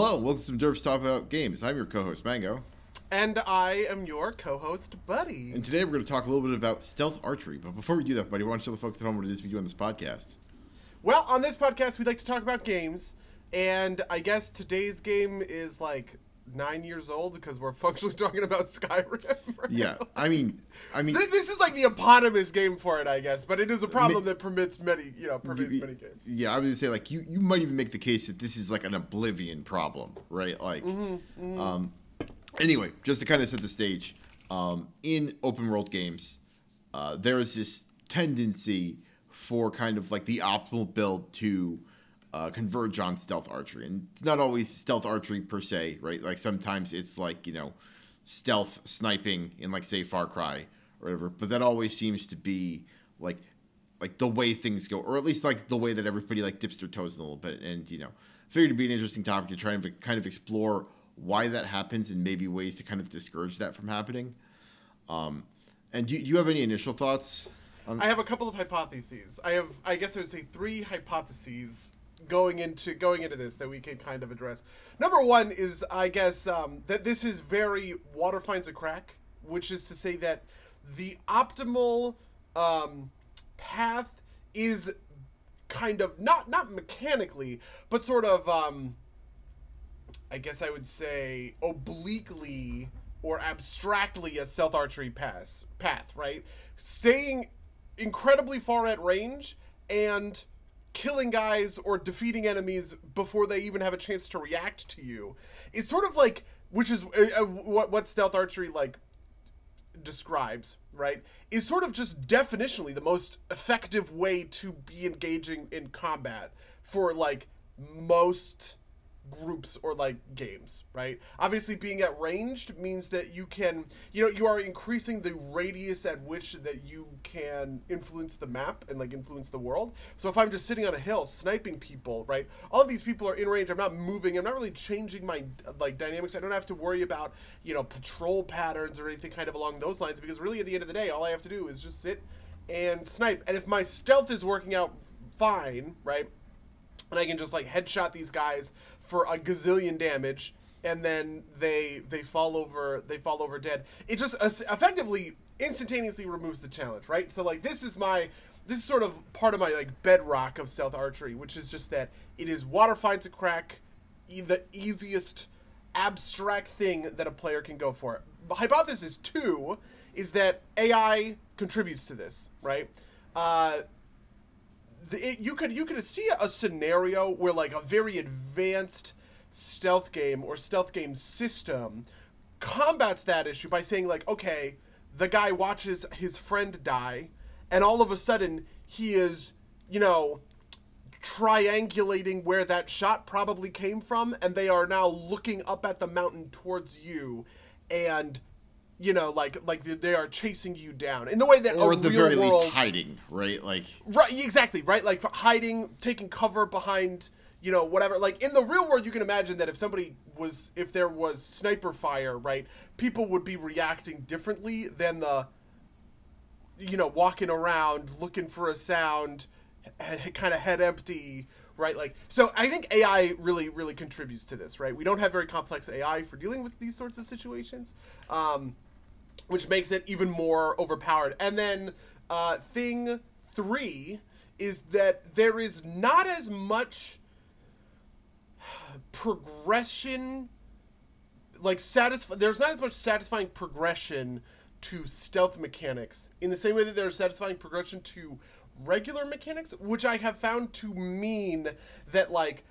Hello, welcome to Derps Talk About Games. I'm your co-host Mango, And I am your co-host, Buddy. and today we're going to talk a little bit about stealth archery. But before we do that, buddy, why don't you tell the folks at home what it is we do on this podcast? Well, on this podcast, we like to talk about games, and I guess today's game is like nine years old because we're functionally talking about Skyrim. right Yeah, now. I mean, I mean, This, this is like the eponymous game for it, I guess, but it is a problem that permits many, you know, permits many games. yeah, I was to say like you you might even make the case that this is like an oblivion problem, right? Like, Mm-hmm, um, anyway, just to kind of set the stage, um, in open world games, uh, there is this tendency for kind of like the optimal build to uh, converge on stealth archery, and it's not always stealth archery per se, right? Like sometimes it's like you know, stealth sniping in like say Far Cry or whatever, but that always seems to be like like the way things go, or at least like the way that everybody like dips their toes in a little bit. And you know, figured to be an interesting topic to try and kind of explore why that happens and maybe ways to kind of discourage that from happening. Um, and do do you have any initial thoughts? On, I have a couple of hypotheses. I have, I guess I would say, three hypotheses going into going into this that we can kind of address. Number one is, I guess, um, that this is very water finds a crack, which is to say that the optimal um, path is kind of not not mechanically, but sort of, um, I guess I would say, obliquely or abstractly a stealth archery pass path, right? Staying incredibly far at range and killing guys or defeating enemies before they even have a chance to react to you. It's sort of like which is uh, uh, what what stealth archery like describes, right? Is sort of just definitionally the most effective way to be engaging in combat for like most groups or like games, right? Obviously being at ranged means that you can, you know, you are increasing the radius at which that you can influence the map and like influence the world. So if I'm just sitting on a hill sniping people, right? All of these people are in range. I'm not moving. I'm not really changing my like dynamics. I don't have to worry about, you know, patrol patterns or anything kind of along those lines because really at the end of the day, all I have to do is just sit and snipe. And if my stealth is working out fine, right? and I can just like headshot these guys for a gazillion damage, and then they they fall over they fall over dead. It just effectively instantaneously removes the challenge, right? So like this is my this is sort of part of my like bedrock of stealth archery, which is just that it is water finds a crack, e- the easiest abstract thing that a player can go for. Hypothesis two is that AI contributes to this, right? Uh, it, you could you could see a scenario where like a very advanced stealth game or stealth game system combats that issue by saying like okay the guy watches his friend die and all of a sudden he is you know triangulating where that shot probably came from and they are now looking up at the mountain towards you and you know like like they are chasing you down in the way that or at the very world, least hiding, right? Like, Right, exactly, right? Like hiding, taking cover behind, you know, whatever. Like in the real world, you can imagine that if somebody was, if there was sniper fire, right, people would be reacting differently than the, you know, walking around looking for a sound, kind of head empty, right? Like, so I think AI really, really contributes to this, right? We don't have very complex AI for dealing with these sorts of situations. Um, which makes it even more overpowered. And then uh, thing three is that there is not as much progression, like satisfy. There's not as much satisfying progression to stealth mechanics in the same way that there's satisfying progression to regular mechanics, which I have found to mean that like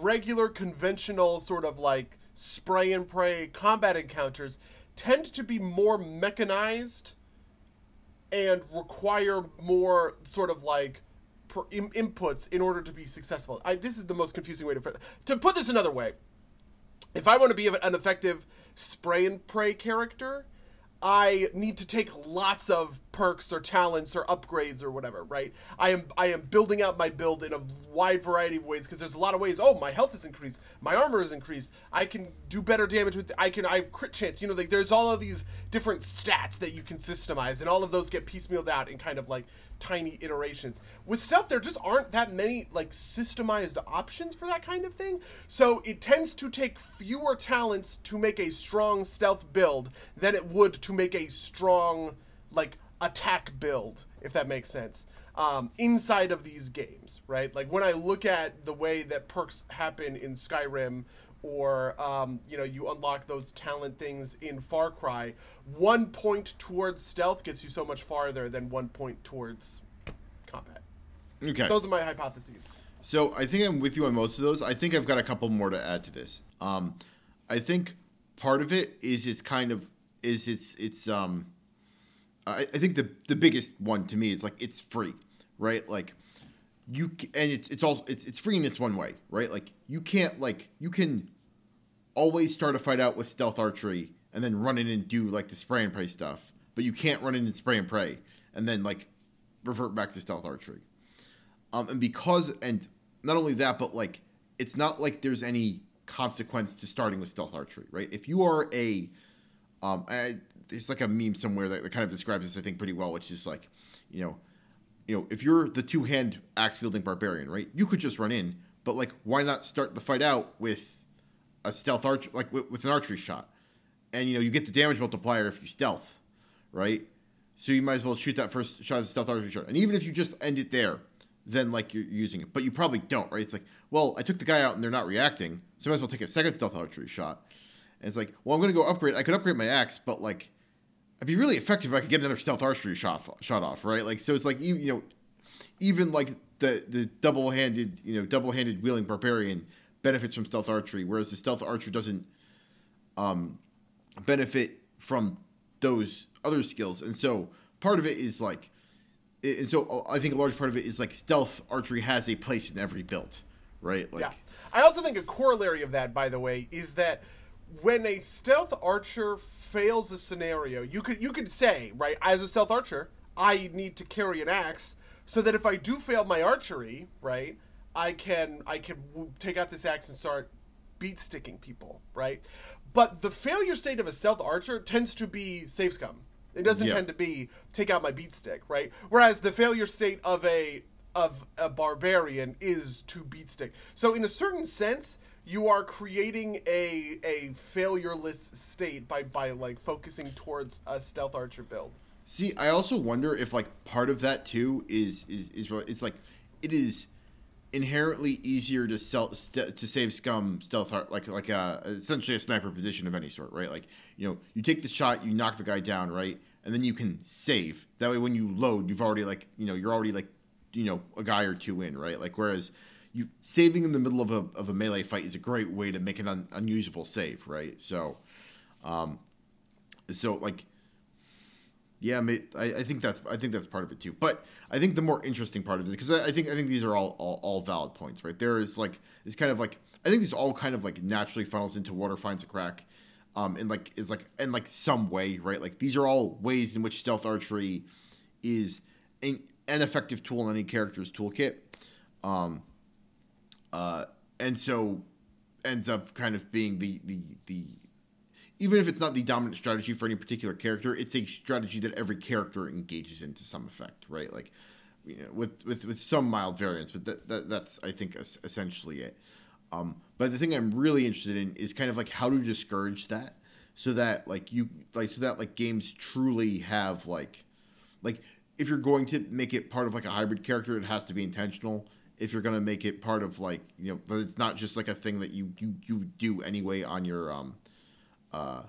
regular conventional sort of like spray and pray combat encounters tend to be more mechanized and require more sort of like per, in, inputs in order to be successful. I, this is the most confusing way to to put this another way. If I want to be an effective spray and pray character, I need to take lots of perks or talents or upgrades or whatever, right? I am I am building out my build in a wide variety of ways because there's a lot of ways. Oh, my health is increased, my armor is increased. I can do better damage with. I can I have crit chance. You know, like there's all of these different stats that you can systemize, and all of those get piecemealed out in kind of like tiny iterations. With stealth, there just aren't that many like systemized options for that kind of thing. So it tends to take fewer talents to make a strong stealth build than it would to make a strong like attack build, if that makes sense. Um, inside of these games, right? Like when I look at the way that perks happen in Skyrim, or um, you know, you unlock those talent things in Far Cry. One point towards stealth gets you so much farther than one point towards combat. Okay. Those are my hypotheses. So I think I'm with you on most of those. I think I've got a couple more to add to this. Um, I think part of it is it's kind of is it's it's um I, I think the the biggest one to me is like it's free, right? Like you and it's it's also it's it's free in its one way, right? Like you can't like you can always start a fight out with stealth archery and then run in and do like the spray and pray stuff, but you can't run in and spray and pray and then like revert back to stealth archery. Um, and because and not only that, but like it's not like there's any consequence to starting with stealth archery, right? If you are a um, I, there's like a meme somewhere that, that kind of describes this, I think, pretty well, which is like, you know, you know, if you're the two hand axe wielding barbarian, right? You could just run in, but like, why not start the fight out with a stealth arch, like with, an archery shot, and you know, you get the damage multiplier if you stealth, right? So you might as well shoot that first shot as a stealth archery shot, and even if you just end it there, then like you're using it, but you probably don't, right? It's like, well, I took the guy out and they're not reacting, so I might as well take a second stealth archery shot. And it's like, well, I'm going to go upgrade. I could upgrade my axe, but like, I'd be really effective if I could get another stealth archery shot shot off, right? Like, so it's like you you know, even like the the double handed you know double handed wheeling barbarian benefits from stealth archery, whereas the stealth archer doesn't um, benefit from those other skills, and so part of it is like, and so I think a large part of it is like stealth archery has a place in every build, right? Like, yeah. I also think a corollary of that, by the way, is that when a stealth archer fails a scenario, you could you could say, right, as a stealth archer, I need to carry an axe so that if I do fail my archery, right, I can I can take out this axe and start beat sticking people, right? But the failure state of a stealth archer tends to be save scum. It doesn't Yeah. tend to be take out my beat stick, right? Whereas the failure state of a of a barbarian is to beat stick. So in a certain sense, you are creating a a failureless state by by like focusing towards a stealth archer build. See, I also wonder if like part of that too is is is it's like it is inherently easier to sell st- to save scum stealth art like like a essentially a sniper position of any sort, right? Like you know you take the shot, you knock the guy down, right, and then you can save. That way, when you load, you've already like you know you're already like you know a guy or two in, right? Like whereas you saving in the middle of a of a melee fight is a great way to make an un, unusable save, right? So, um, so like yeah, I, I think that's I think that's part of it too. But I think the more interesting part of it, because I, I think I think these are all, all all valid points, right? There is like it's kind of like I think these all kind of like naturally funnels into water finds a crack, um, and like is like in like some way, right? Like these are all ways in which stealth archery is an, an effective tool in any character's toolkit, um, uh, and so ends up kind of being the the the even if it's not the dominant strategy for any particular character, it's a strategy that every character engages in to some effect, right? Like, you know, with with with some mild variance, but that, that that's I think essentially it. Um, but the thing I'm really interested in is kind of like how to discourage that, so that like you like so that like games truly have like, like if you're going to make it part of like a hybrid character, it has to be intentional. If you're gonna make it part of like you know, it's not just like a thing that you you you do anyway on your um uh,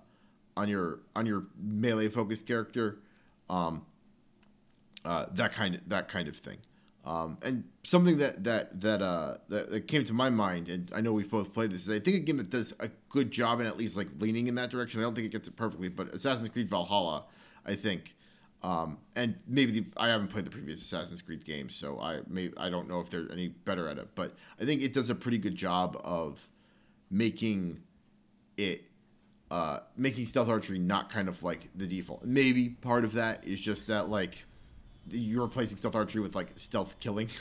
on your on your melee focused character, um, uh, that kind of that kind of thing. Um, and something that that that, uh, that that came to my mind, and I know we've both played this. Is I think a game that does a good job in at least like leaning in that direction. I don't think it gets it perfectly, but Assassin's Creed Valhalla, I think, um, and maybe the, I haven't played the previous Assassin's Creed games, so I may I don't know if they're any better at it, but I think it does a pretty good job of making it uh, making stealth archery not kind of like the default. Maybe part of that is just that like you're replacing stealth archery with like stealth killing.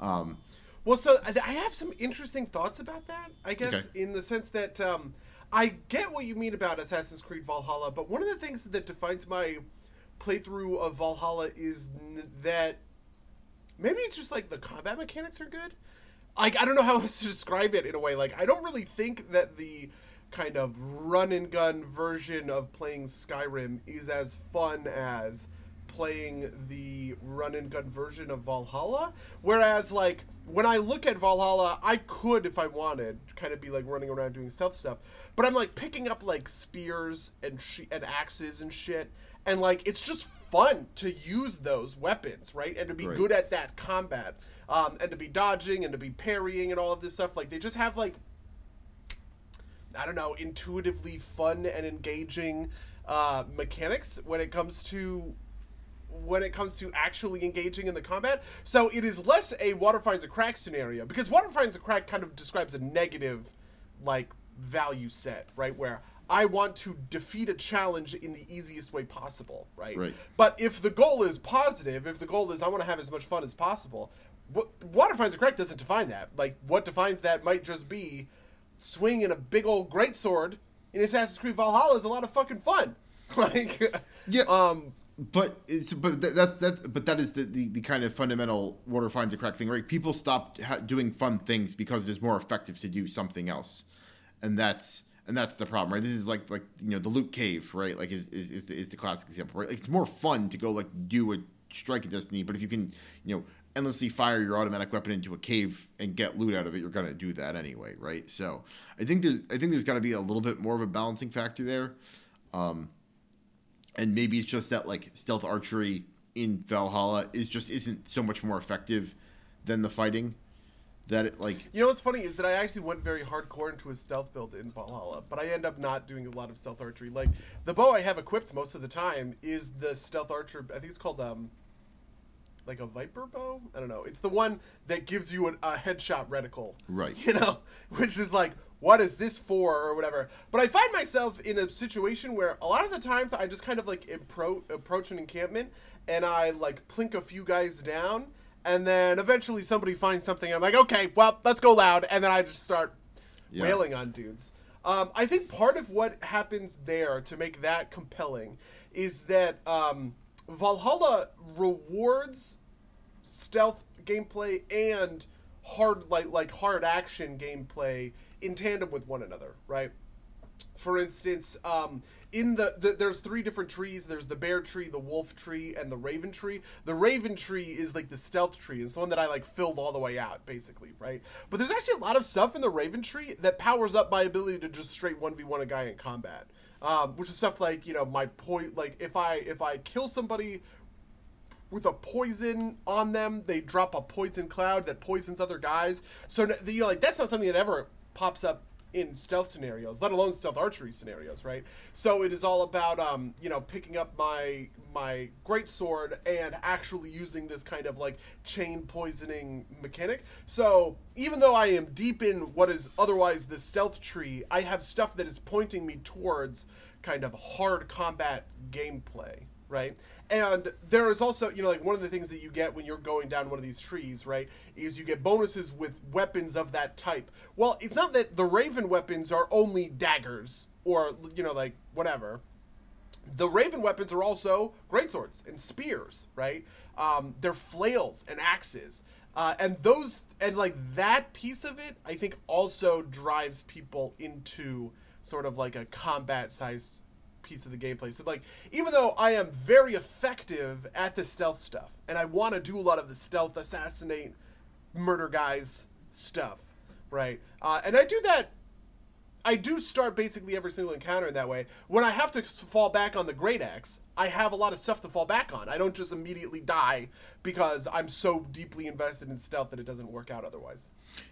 Um, Well, so I I have some interesting thoughts about that. I guess Okay. in the sense that um, I get what you mean about Assassin's Creed Valhalla, but one of the things that defines my playthrough of Valhalla is n- that maybe it's just like the combat mechanics are good. Like I don't know how else to describe it in a way. Like I don't really think that the kind of run and gun version of playing Skyrim is as fun as playing the run and gun version of Valhalla. Whereas like when I look at Valhalla, I could if I wanted kind of be like running around doing stealth stuff, but I'm like picking up like spears and sh- and axes and shit, and like it's just fun to use those weapons, right? And to be Right. good at that combat, um, and to be dodging and to be parrying and all of this stuff. Like they just have like I don't know, intuitively fun and engaging uh, mechanics when it comes to when it comes to actually engaging in the combat. So it is less a water finds a crack scenario because water finds a crack kind of describes a negative like value set, right? Where I want to defeat a challenge in the easiest way possible, right? Right. But if the goal is positive, if the goal is I want to have as much fun as possible, what water finds a crack doesn't define that. Like what defines that might just be swinging a big old greatsword in Assassin's Creed Valhalla is a lot of fucking fun. like Yeah. um But it's but th- that's that's but that is the, the, the kind of fundamental water finds a crack thing, right? People stop ha- doing fun things because it is more effective to do something else, and that's and that's the problem, right? This is like like you know the Loot Cave, right? Like is is is the, is the classic example, right? Like it's more fun to go like do a strike at Destiny, but if you can you know endlessly fire your automatic weapon into a cave and get loot out of it, you're gonna do that anyway, right? So I think there's I think there's got to be a little bit more of a balancing factor there um, and maybe it's just that like stealth archery in Valhalla is just isn't so much more effective than the fighting that it like You know what's funny is that I actually went very hardcore into a stealth build in Valhalla, but I end up not doing a lot of stealth archery. Like the bow I have equipped most of the time is the stealth archer. I think it's called um, like a viper bow. I don't know. It's the one that gives you an, a headshot reticle. Right. You know, which is like, what is this for or whatever. But I find myself in a situation where a lot of the times I just kind of like appro- approach an encampment and I like plink a few guys down. And then eventually somebody finds something. I'm like, okay, well, let's go loud. And then I just start Yeah. wailing on dudes. Um, I think part of what happens there to make that compelling is that um, Valhalla rewards stealth gameplay and hard like like hard action gameplay in tandem with one another, right? For instance, um, in the, the there's three different trees. There's the bear tree, the wolf tree, and the raven tree. The raven tree is like the stealth tree. It's the one that I like filled all the way out, basically, right? But there's actually a lot of stuff in the raven tree that powers up my ability to just straight one v one a guy in combat. Um, which is stuff like you know my point like if I if I kill somebody with a poison on them. They drop a poison cloud that poisons other guys. So you know, like that's not something that ever pops up in stealth scenarios, let alone stealth archery scenarios, right? So it is all about um, you know picking up my my great sword and actually using this kind of like chain poisoning mechanic. So even though I am deep in what is otherwise the stealth tree, I have stuff that is pointing me towards kind of hard combat gameplay, right? And there is also, you know, like one of the things that you get when you're going down one of these trees, right, is you get bonuses with weapons of that type. Well, it's not that the Raven weapons are only daggers or, you know, like whatever. The Raven weapons are also greatswords and spears, right? Um, they're flails and axes. Uh, and those, and like that piece of it, I think also drives people into sort of like a combat sized piece of the gameplay. So like even though I am very effective at the stealth stuff and I want to do a lot of the stealth assassinate murder guys stuff, right? Uh, and I do that I do start basically every single encounter in that way. When I have to fall back on the great axe, I have a lot of stuff to fall back on. I don't just immediately die because I'm so deeply invested in stealth that it doesn't work out otherwise.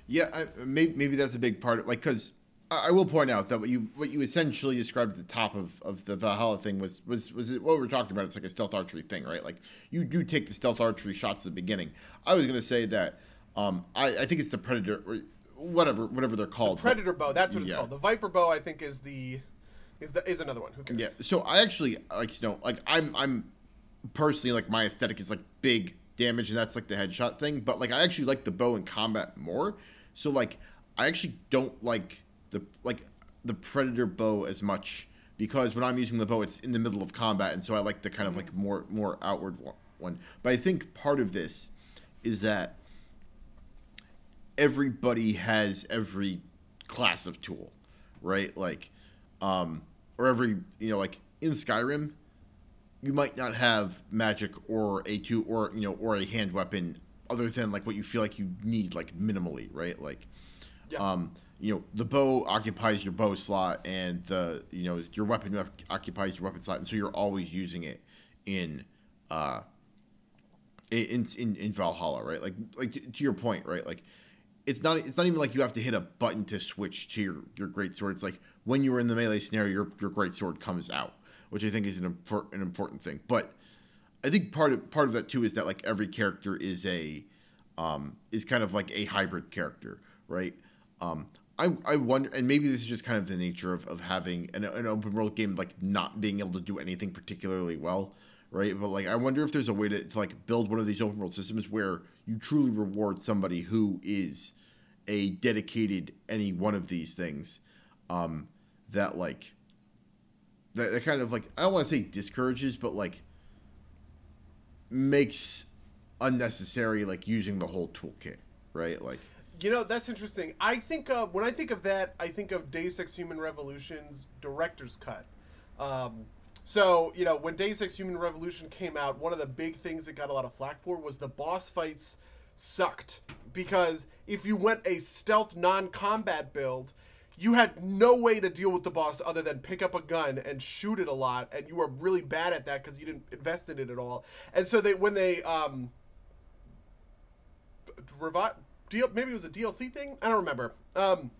Yeah, I, maybe, maybe that's a big part of like because I, will point out that what you what you essentially described at the top of, of the Valhalla thing was was was it, what we were talking about. It's like a stealth archery thing, right? Like you do take the stealth archery shots at the beginning. I was gonna say that um, I, I think it's the predator or whatever whatever they're called. Predator bow, that's what it's Yeah. called. The Viper bow, I think, is the is the is another one. Who cares? Yeah. So I actually like to know, like I'm I'm personally like my aesthetic is like big damage and that's like the headshot thing, but like I actually like the bow in combat more. So like I actually don't like the like the predator bow as much because when I'm using the bow, it's in the middle of combat, and so I like the kind of like more more outward one- one. But I think part of this is that everybody has every class of tool, right? Like, um, or every you know, like in Skyrim, you might not have magic or a two or you know or a hand weapon other than like what you feel like you need like minimally, right? Like, Yeah. um, you know, the bow occupies your bow slot, and the you know your weapon occupies your weapon slot, and so you're always using it in uh in in, in Valhalla, right? Like like to your point, right? Like it's not it's not even like you have to hit a button to switch to your your great sword. It's like when you are in the melee scenario, your your great sword comes out, which I think is an impor- an important thing. But I think part of part of that too is that like every character is a um, is kind of like a hybrid character, right? Um, I, I wonder, and maybe this is just kind of the nature of, of having an, an open world game, like not being able to do anything particularly well, right? But like, I wonder if there's a way to, to like build one of these open world systems where you truly reward somebody who is a dedicated any one of these things, um, that like that, that kind of like I don't want to say discourages, but like makes unnecessary like using the whole toolkit, right? Like You know, that's interesting. I think uh, when I think of that, I think of Deus Ex Human Revolution's director's cut. Um, so, you know, when Deus Ex Human Revolution came out, one of the big things that got a lot of flack for was the boss fights sucked. Because if you went a stealth non combat build, you had no way to deal with the boss other than pick up a gun and shoot it a lot, and you were really bad at that because you didn't invest in it at all. And so they, when they, um, deal maybe it was a DLC thing I don't remember um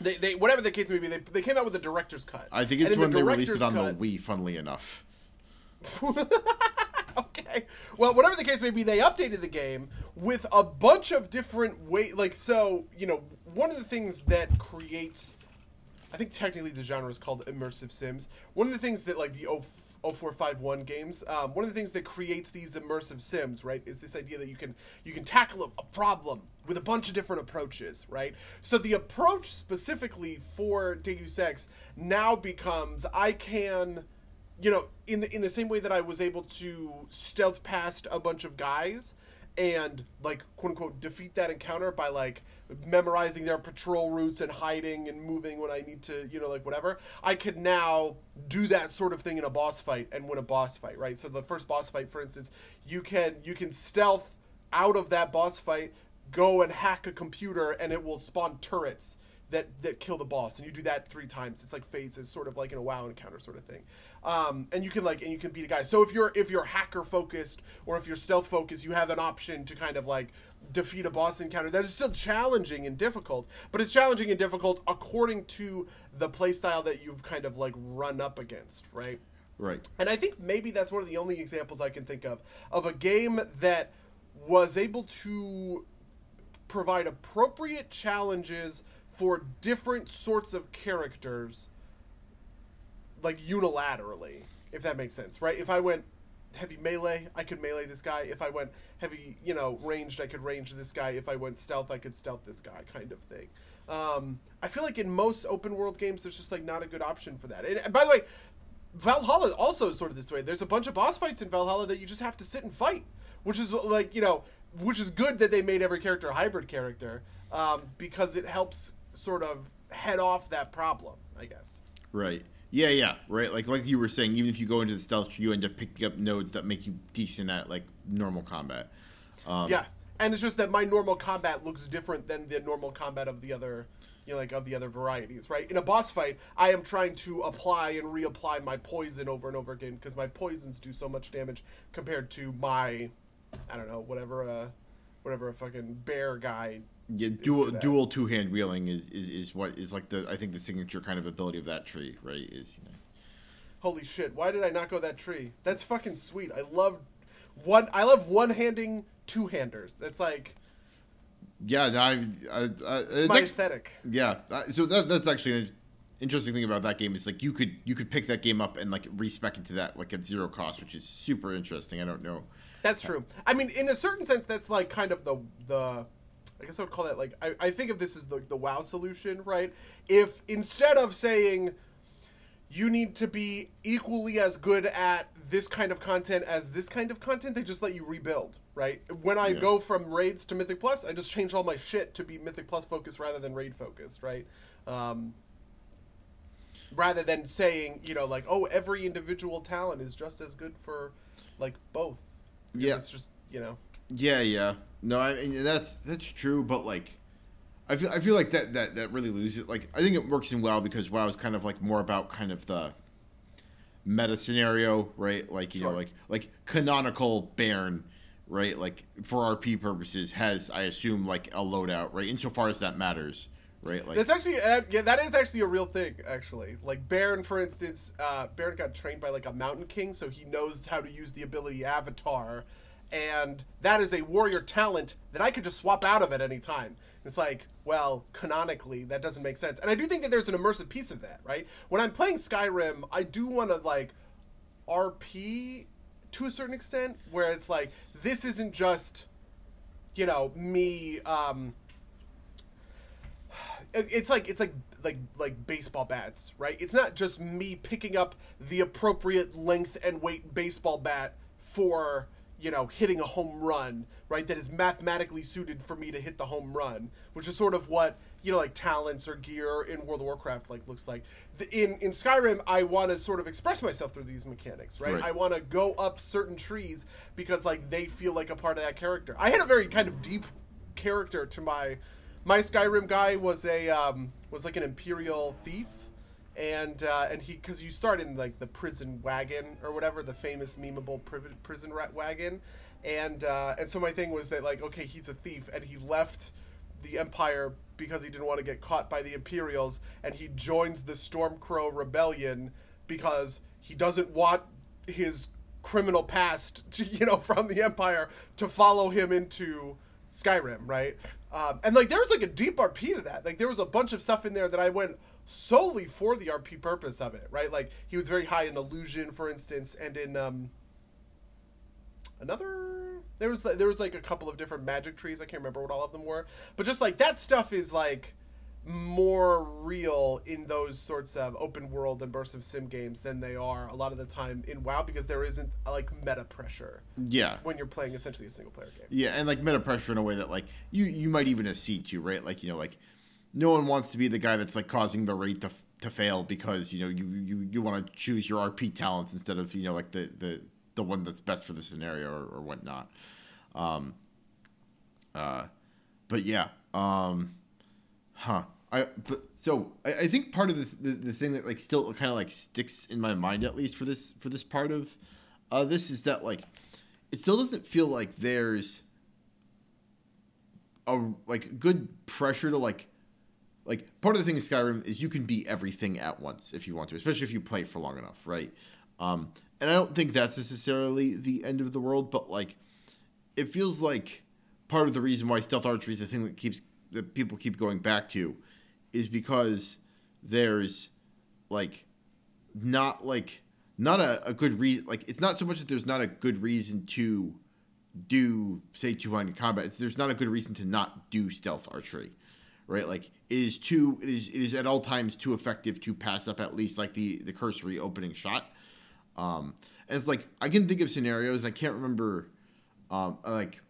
they, they whatever the case may be they, they came out with a director's cut I think it's when the they released it on cut- the Wii. Funnily enough, okay well whatever the case may be they updated the game with a bunch of different way like so you know one of the things that creates I think technically the genre is called immersive sims. One of the things that like the 0- 0451 games, um, one of the things that creates these immersive sims, right, is this idea that you can you can tackle a, a problem with a bunch of different approaches, right? So the approach specifically for Deus Ex now becomes I can you know, in the in the same way that I was able to stealth past a bunch of guys and like quote unquote defeat that encounter by like memorizing their patrol routes and hiding and moving when I need to, you know, like whatever. I could now do that sort of thing in a boss fight and win a boss fight, right? So the first boss fight, for instance, you can you can stealth out of that boss fight, go and hack a computer, and it will spawn turrets that that kill the boss and you do that three times it's like phases sort of like in a WoW encounter sort of thing um, and you can like and you can beat a guy so if you're if you're hacker focused or if you're stealth focused you have an option to kind of like defeat a boss encounter that is still challenging and difficult but it's challenging and difficult according to the playstyle that you've kind of like run up against right right? and I think maybe that's one of the only examples I can think of of a game that was able to provide appropriate challenges for different sorts of characters like unilaterally if that makes sense right if i went heavy melee i could melee this guy. If i went heavy you know ranged i could range this guy. If i went stealth i could stealth this guy kind of thing. Um, i feel like in most open world games there's just like not a good option for that. And, and by the way valhalla also is sort of this way. There's a bunch of boss fights in valhalla that you just have to sit and fight which is like you know which is good that they made every character a hybrid character um, because it helps sort of head off that problem i guess. Right. Yeah, yeah, right. Like like you were saying, even if you go into the stealth you end up picking up nodes that make you decent at like normal combat. Um, yeah and it's just that my normal combat looks different than the normal combat of the other you know like of the other varieties right in a boss fight i am trying to apply and reapply my poison over and over again because my poisons do so much damage compared to my i don't know whatever uh whatever a fucking bear guy Yeah, dual dual two hand wheeling is, is, is what is like the I think the signature kind of ability of that tree, right? Is you know, holy shit why did i not go that tree that's fucking sweet i love one i love one-handing two-handers that's like yeah, I, I, I, it's my aesthetic yeah. uh, So that, that's actually an interesting thing about that game is like you could you could pick that game up and like respec into that like at zero cost, which is super interesting. I don't know. That's true. I mean, in a certain sense, that's like kind of the the. I guess I would call that like I, I think of this as the the WoW solution, right? If instead of saying you need to be equally as good at this kind of content as this kind of content. They just let you rebuild, right? When I Yeah. go from raids to Mythic Plus, I just change all my shit to be Mythic Plus focused rather than raid focused, right? Um, rather than saying, you know, like, oh, every individual talent is just as good for like both. Yeah. it's just you know. Yeah, yeah. No, I mean that's that's true, but like, I feel I feel like that that that really loses. Like, I think it works in WoW because WoW is kind of like more about kind of the meta scenario, right? Like you know, like like canonical Baron, right? Like for RP purposes, has I assume like a loadout, right? Insofar as that matters, right? Like That's actually uh, yeah, that is actually a real thing. Actually, like Baron, for instance, uh, Baron got trained by like a Mountain King, so he knows how to use the ability Avatar, and that is a warrior talent that I could just swap out of at any time. It's like, well, canonically, that doesn't make sense, and I do think that there's an immersive piece of that, right? When I'm playing Skyrim, I do want to like RP to a certain extent, where it's like this isn't just, you know, me. Um, it's like it's like like like baseball bats, right? It's not just me picking up the appropriate length and weight baseball bat for you know hitting a home run, right? That is mathematically suited for me to hit the home run, which is sort of what you know like talents or gear in World of Warcraft like looks like. The, in in Skyrim, I want to sort of express myself through these mechanics, right? Right. I want to go up certain trees because like they feel like a part of that character. I had a very kind of deep character to my my Skyrim guy was a um, was like an imperial thief, and uh, and he because you start in like the prison wagon or whatever the famous memeable pri- prison rat wagon, and uh, and so my thing was that like okay he's a thief and he left the empire because he didn't want to get caught by the imperials and he joins the Stormcloak rebellion because he doesn't want his criminal past to, you know from the empire to follow him into Skyrim, right? Um, and like there was like a deep RP to that. Like there was a bunch of stuff in there that I went solely for the RP purpose of it, right? Like he was very high in illusion, for instance, and in um, another there was there was like a couple of different magic trees. I can't remember what all of them were, but just like that stuff is like more real in those sorts of open world immersive sim games than they are a lot of the time in WoW because there isn't like meta pressure yeah, when you're playing essentially a single player game. Yeah, and like meta pressure in a way that like you you might even accede to, right? Like you know, like no one wants to be the guy that's like causing the rate to to fail because you know you you, you want to choose your RP talents instead of you know like the the the one that's best for the scenario or, or whatnot. Um. Uh, but yeah. Um. Huh. I but so I, I think part of the, the the thing that like still kind of like sticks in my mind at least for this for this part of uh this is that like it still doesn't feel like there's a like good pressure to like like part of the thing in Skyrim is you can be everything at once if you want to, especially if you play for long enough, right? Um, and I don't think that's necessarily the end of the world, but like it feels like part of the reason why stealth archery is a thing that keeps that people keep going back to is because there's like not like not a, a good reason like it's not so much that there's not a good reason to do say two-handed combat it's, there's not a good reason to not do stealth archery right? Like it is too it is it is at all times too effective to pass up at least like the the cursory opening shot. Um and it's like i can think of scenarios and i can't remember um like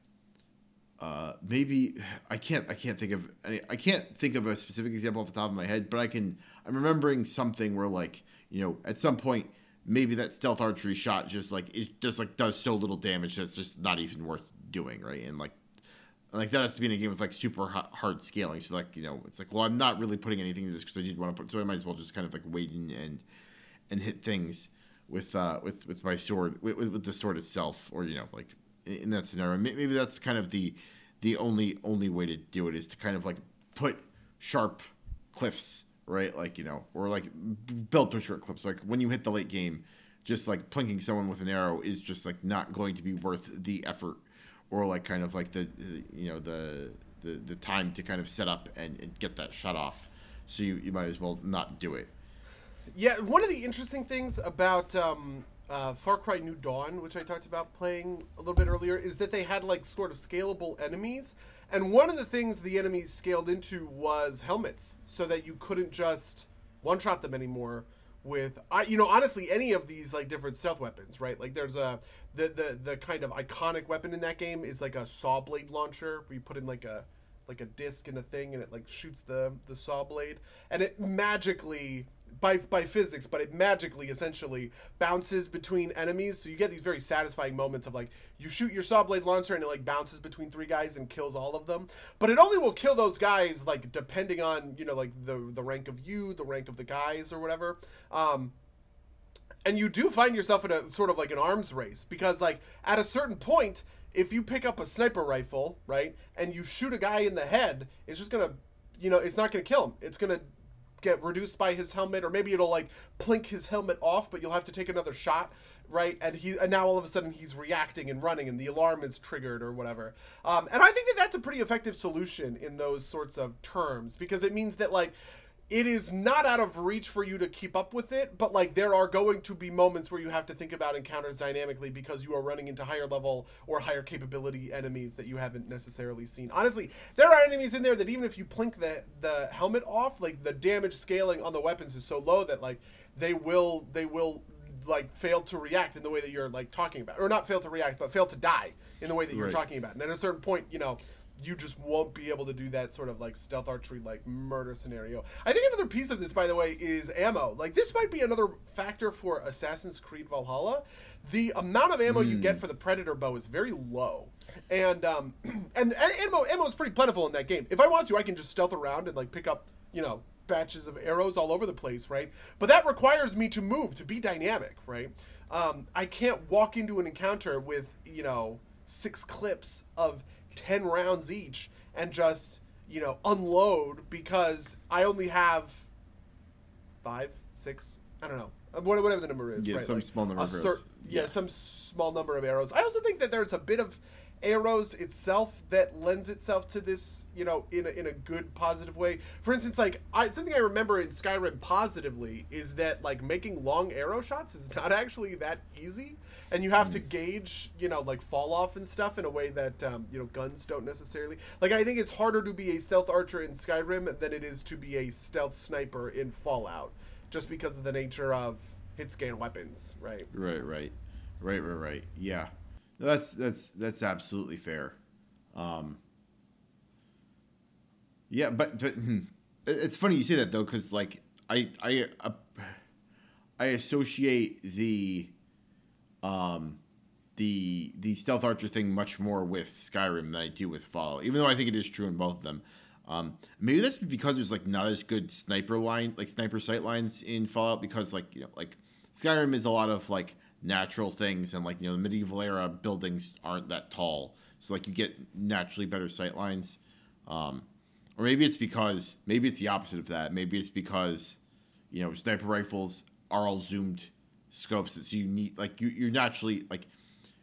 uh, maybe I can't I can't think of any I can't think of a specific example off the top of my head, but I can I'm remembering something where like you know at some point maybe that stealth archery shot just like it just like does so little damage that's just not even worth doing right? And like like that has to be in a game with like super hard scaling. So like you know it's like well I'm not really putting anything into this because I did want to put so I might as well just kind of like wait and and, hit things with uh with with my sword with, with, the sword itself or you know like in, in that scenario. Maybe that's kind of the the only only way to do it is to kind of like put sharp cliffs right? Like you know or like b- build to short clips like when you hit the late game just like plinking someone with an arrow is just like not going to be worth the effort or like kind of like the, you know the, the the time to kind of set up and, and get that shut off. So you, you might as well not do it. Yeah, one of the interesting things about um, uh, Far Cry New Dawn, which I talked about playing a little bit earlier, is that they had like sort of scalable enemies, and one of the things the enemies scaled into was helmets, so that you couldn't just one shot them anymore with I you know honestly any of these like different stealth weapons, right? Like there's a the the the kind of iconic weapon in that game is like a saw blade launcher where you put in like a like a disc and a thing and it like shoots the the saw blade and it magically by by physics, but it magically essentially bounces between enemies. So you get these very satisfying moments of like you shoot your saw blade launcher and it like bounces between three guys and kills all of them. But it only will kill those guys like depending on you know like the the rank of you, the rank of the guys or whatever. Um, and you do find yourself in a sort of like an arms race because like at a certain point if you pick up a sniper rifle right and you shoot a guy in the head it's just gonna you know it's not gonna kill him. It's gonna get reduced by his helmet or maybe it'll like plink his helmet off but you'll have to take another shot right? And he and now all of a sudden he's reacting and running and the alarm is triggered or whatever. Um, and i think that that's a pretty effective solution in those sorts of terms because it means that like it is not out of reach for you to keep up with it, but like there are going to be moments where you have to think about encounters dynamically because you are running into higher level or higher capability enemies that you haven't necessarily seen. Honestly, there are enemies in there that even if you plink the the helmet off, like the damage scaling on the weapons is so low that like they will they will like fail to react in the way that you're like talking about or not fail to react but fail to die in the way that you're Right. talking about and at a certain point you know you just won't be able to do that sort of like stealth archery like murder scenario. I think another piece of this by the way is ammo. Like this might be another factor for assassin's creed valhalla. The amount of ammo you get for the predator bow is very low. And um and, and ammo ammo is pretty plentiful in that game. If i want to i can just stealth around and like pick up you know batches of arrows all over the place, right? But that requires me to move, to be dynamic, right? Um, I can't walk into an encounter with, you know, six clips of 10 rounds each and just, you know, unload because I only have five, six, I don't know, uh, what- whatever the number is. Yeah, right? some small number of cer- arrows. yeah, Yeah. some small number of arrows. I also think that there's a bit of arrows itself that lends itself to this, you know, in a, in a good positive way. For instance, like I, something I remember in Skyrim positively is that like making long arrow shots is not actually that easy, and you have to gauge, you know, like fall off and stuff in a way that um, you know guns don't necessarily. Like I think it's harder to be a stealth archer in Skyrim than it is to be a stealth sniper in Fallout, just because of the nature of hit scan weapons, right? Right, right, right, right, right. Yeah, that's that's that's absolutely fair. Um, yeah, but, but hmm, it's funny you say that though, because like I I uh, I associate the um the the stealth archer thing much more with Skyrim than I do with Fallout, even though I think it is true in both of them. Um, maybe that's because there's like not as good sniper line, like sniper sight lines in Fallout, because like you know, like Skyrim is a lot of like natural things, and like you know, the medieval era buildings aren't that tall, so like you get naturally better sight lines. Um, or maybe it's because maybe it's the opposite of that. Maybe it's because you know sniper rifles are all zoomed scopes, so you need like you you're naturally like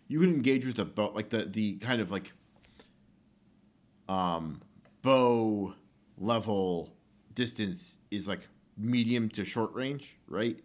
you can engage with a bow like the the kind of like um bow level distance is like medium to short range, right?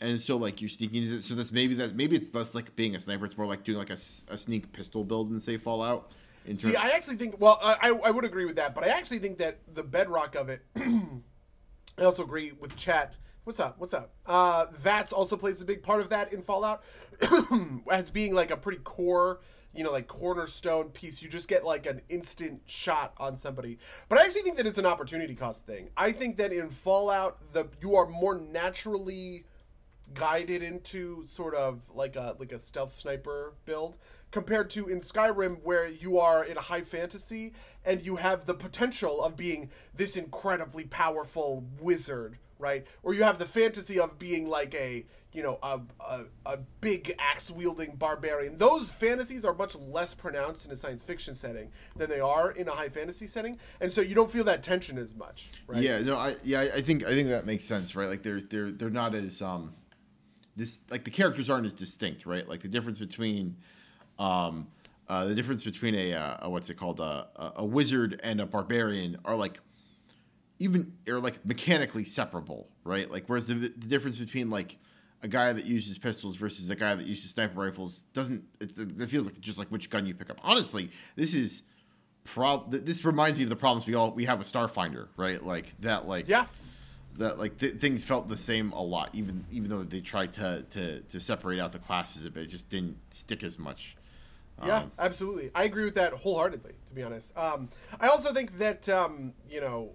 And so like you're sneaking into so that's maybe that maybe it's less like being a sniper. It's more like doing like a, a sneak pistol build in say Fallout. In See, I actually think. Well, I, I would agree with that, but I actually think that the bedrock of it. I also agree with chat. What's up? What's up? Uh, VATS also plays a big part of that in Fallout, as being like a pretty core, you know, like cornerstone piece. You just get like an instant shot on somebody. But I actually think that it's an opportunity cost thing. I think that in Fallout, the you are more naturally guided into sort of like a like a stealth sniper build compared to in Skyrim where you are in a high fantasy and you have the potential of being this incredibly powerful wizard, right? Or you have the fantasy of being like a you know a a, a big axe wielding barbarian. Those fantasies are much less pronounced in a science fiction setting than they are in a high fantasy setting, and so you don't feel that tension as much, right? Yeah, no, I yeah, I think I think that makes sense, right? Like they're they're they're not as um this like the characters aren't as distinct, right? Like the difference between um uh, the difference between a, uh, a what's it called a a wizard and a barbarian are like even are like mechanically separable, right? Like whereas the, the difference between like a guy that uses pistols versus a guy that uses sniper rifles doesn't it's, it feels like just like which gun you pick up. Honestly, this is prob this reminds me of the problems we all we have with Starfinder, right? Like that like Yeah. that like th- things felt the same a lot, even even though they tried to, to to separate out the classes a bit, it just didn't stick as much. Yeah, Um, absolutely. I agree with that wholeheartedly. To be honest, um, I also think that um, you know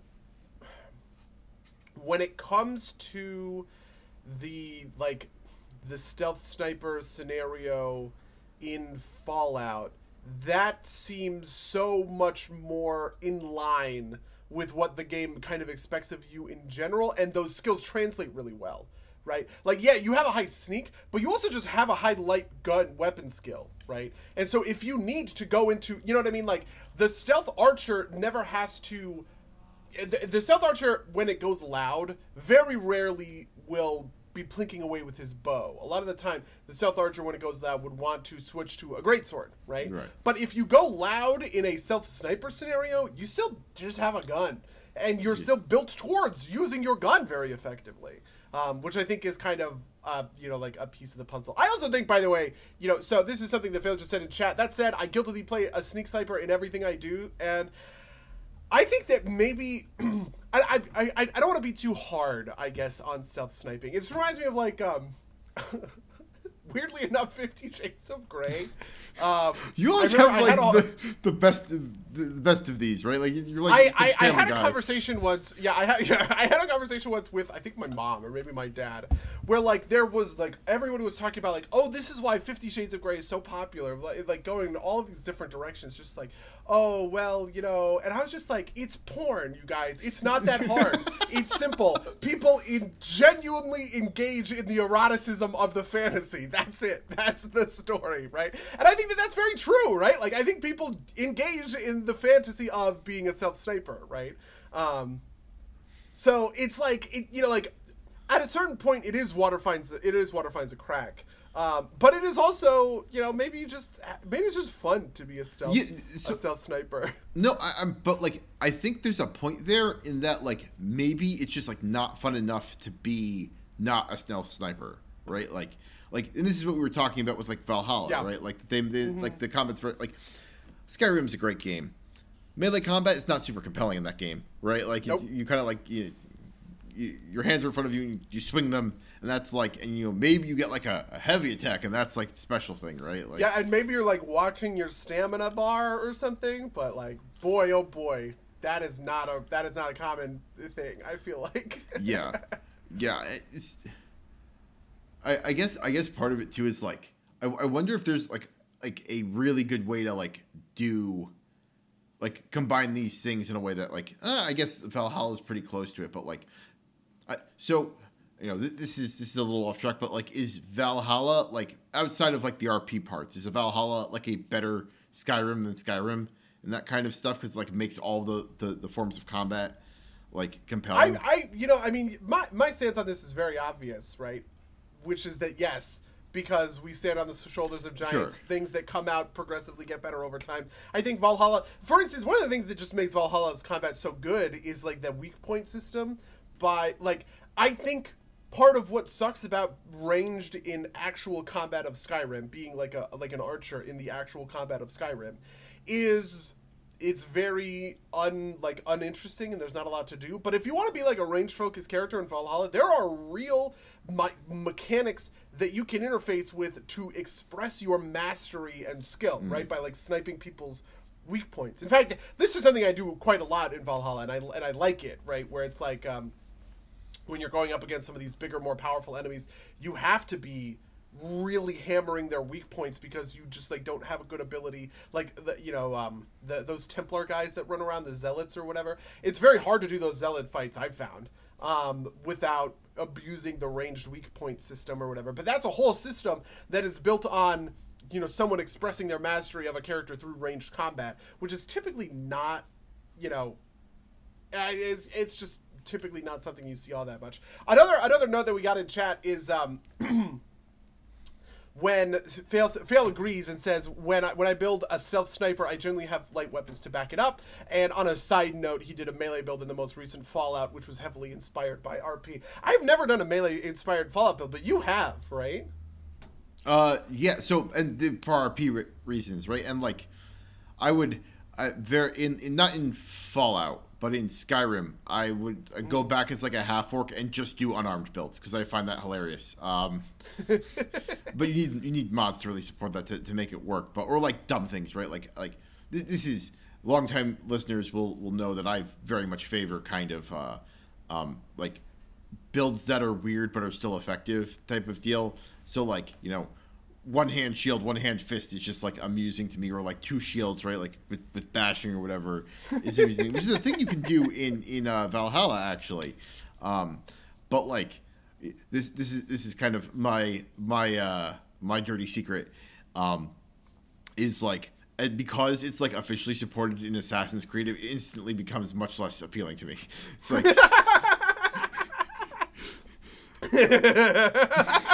when it comes to the like the stealth sniper scenario in Fallout, that seems so much more in line with what the game kind of expects of you in general, and those skills translate really well. Right? Like, yeah, you have a high sneak, but you also just have a high light gun weapon skill, right? And so if you need to go into, you know what I mean? Like, the stealth archer never has to the, the stealth archer when it goes loud very rarely will be plinking away with his bow. A lot of the time the stealth archer when it goes loud would want to switch to a greatsword right? Right. but if you go loud in a stealth sniper scenario you still just have a gun. And you're still built towards using your gun very effectively um, which i think is kind of uh, you know like a piece of the puzzle. I also think by the way you know so this is something that phil just said in chat. That said i guiltily play a sneak sniper in everything i do and I think that maybe I I, I, I don't want to be too hard, I guess, on stealth sniping. It reminds me of like um weirdly enough, Fifty Shades of Grey. Um, You always have like all- the, the best the best of these, right? Like you're like I, I, I had a conversation once. Yeah, I had yeah, I had a conversation once with I think my mom or maybe my dad, where like there was like everyone was talking about like oh this is why Fifty Shades of Grey is so popular, like, like going in all of these different directions, just like oh well you know, and I was just like it's porn, you guys. It's not that hard. it's simple. People in genuinely engage in the eroticism of the fantasy. That's it. That's the story, right? And I think that that's very true, right? Like I think people engage in the fantasy of being a stealth sniper, right? Um, so it's like it, you know, like at a certain point, it is water finds it is water finds a crack. Um, but it is also, you know, maybe you just maybe it's just fun to be a stealth Yeah, so- a stealth sniper. No, I, I'm but like I think there's a point there in that like maybe it's just like not fun enough to be not a stealth sniper, right? Like like and this is what we were talking about with like Valhalla, Yeah. right? Like they, they like the comments for like Skyrim's a great game. Melee combat is not super compelling in that game, right? Like it's, Nope. you kind of like you, you, your hands are in front of you, and you swing them, and that's like, and you know maybe you get like a, a heavy attack, and that's like the special thing, right? Like, Yeah, and maybe you're like watching your stamina bar or something, but like, boy, oh boy, that is not a that is not a common thing. I feel like. yeah yeah I, I guess i guess part of it too is like I, I wonder if there's like like a really good way to like do like combine these things in a way that like uh, i guess valhalla is pretty close to it but like I, so you know th- this is this is a little off track but like is valhalla like outside of like the rp parts is a valhalla like a better skyrim than skyrim and that kind of stuff because like makes all the, the the forms of combat like I, compelling I, you know, I mean, my my stance on this is very obvious, right? Which is that yes, because we stand on the shoulders of giants, Sure. things that come out progressively get better over time. I think Valhalla, for instance, one of the things that just makes Valhalla's combat so good is like the weak point system. By like, I think part of what sucks about ranged in actual combat of Skyrim, being like a like an archer in the actual combat of Skyrim, is it's very un like uninteresting and there's not a lot to do. But if you want to be like a range focused character in Valhalla, there are real me- mechanics that you can interface with to express your mastery and skill, right? By like sniping people's weak points. In fact, this is something I do quite a lot in Valhalla, and I and I like it, right? Where it's like um, when you're going up against some of these bigger, more powerful enemies, you have to be really hammering their weak points because you just like don't have a good ability like the you know um the, those templar guys that run around the zealots or whatever it's very hard to do those zealot fights i've found um without abusing the ranged weak point system or whatever but that's a whole system that is built on you know someone expressing their mastery of a character through ranged combat which is typically not you know it's, it's just typically not something you see all that much. Another another note that we got in chat is um, when Phil, Phil agrees and says when I, when I build a stealth sniper, I generally have light weapons to back it up. And on a side note, he did a melee build in the most recent Fallout, which was heavily inspired by RP. I've never done a melee inspired Fallout build, but you have, right? Uh, yeah. So, and the, for RP re- reasons, right? And like, I would, I very in, in not in Fallout, but in Skyrim, I would I'd go back as like a half orc and just do unarmed builds because I find that hilarious. Um, but you need you need mods to really support that to, to make it work. But or like dumb things, right? Like like this, this is longtime listeners will will know that I very much favor kind of uh, um, like builds that are weird but are still effective type of deal. So like you know one hand shield, one hand fist is just like amusing to me, or like two shields, right? Like with, with bashing or whatever is amusing, which is a thing you can do in in uh, Valhalla actually. Um, but like this this is this is kind of my my uh, my dirty secret um, is like because it's like officially supported in Assassin's Creed, it instantly becomes much less appealing to me. It's like.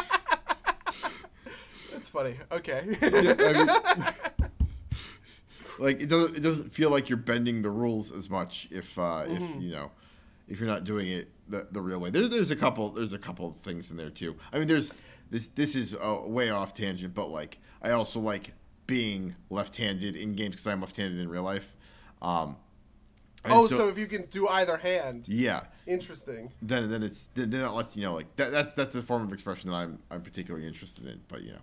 Funny. Okay. Yeah, I mean, like it doesn't it doesn't feel like you're bending the rules as much if uh, if you know if you're not doing it the, the real way. There, there's a couple there's a couple of things in there too. I mean, there's this this is a way off tangent, but like I also like being left-handed in games because I'm left-handed in real life. Um, oh, so, if you can do either hand, yeah, interesting. then then it's then then it lets you know like that, that's that's a form of expression that I'm I'm particularly interested in. But you know,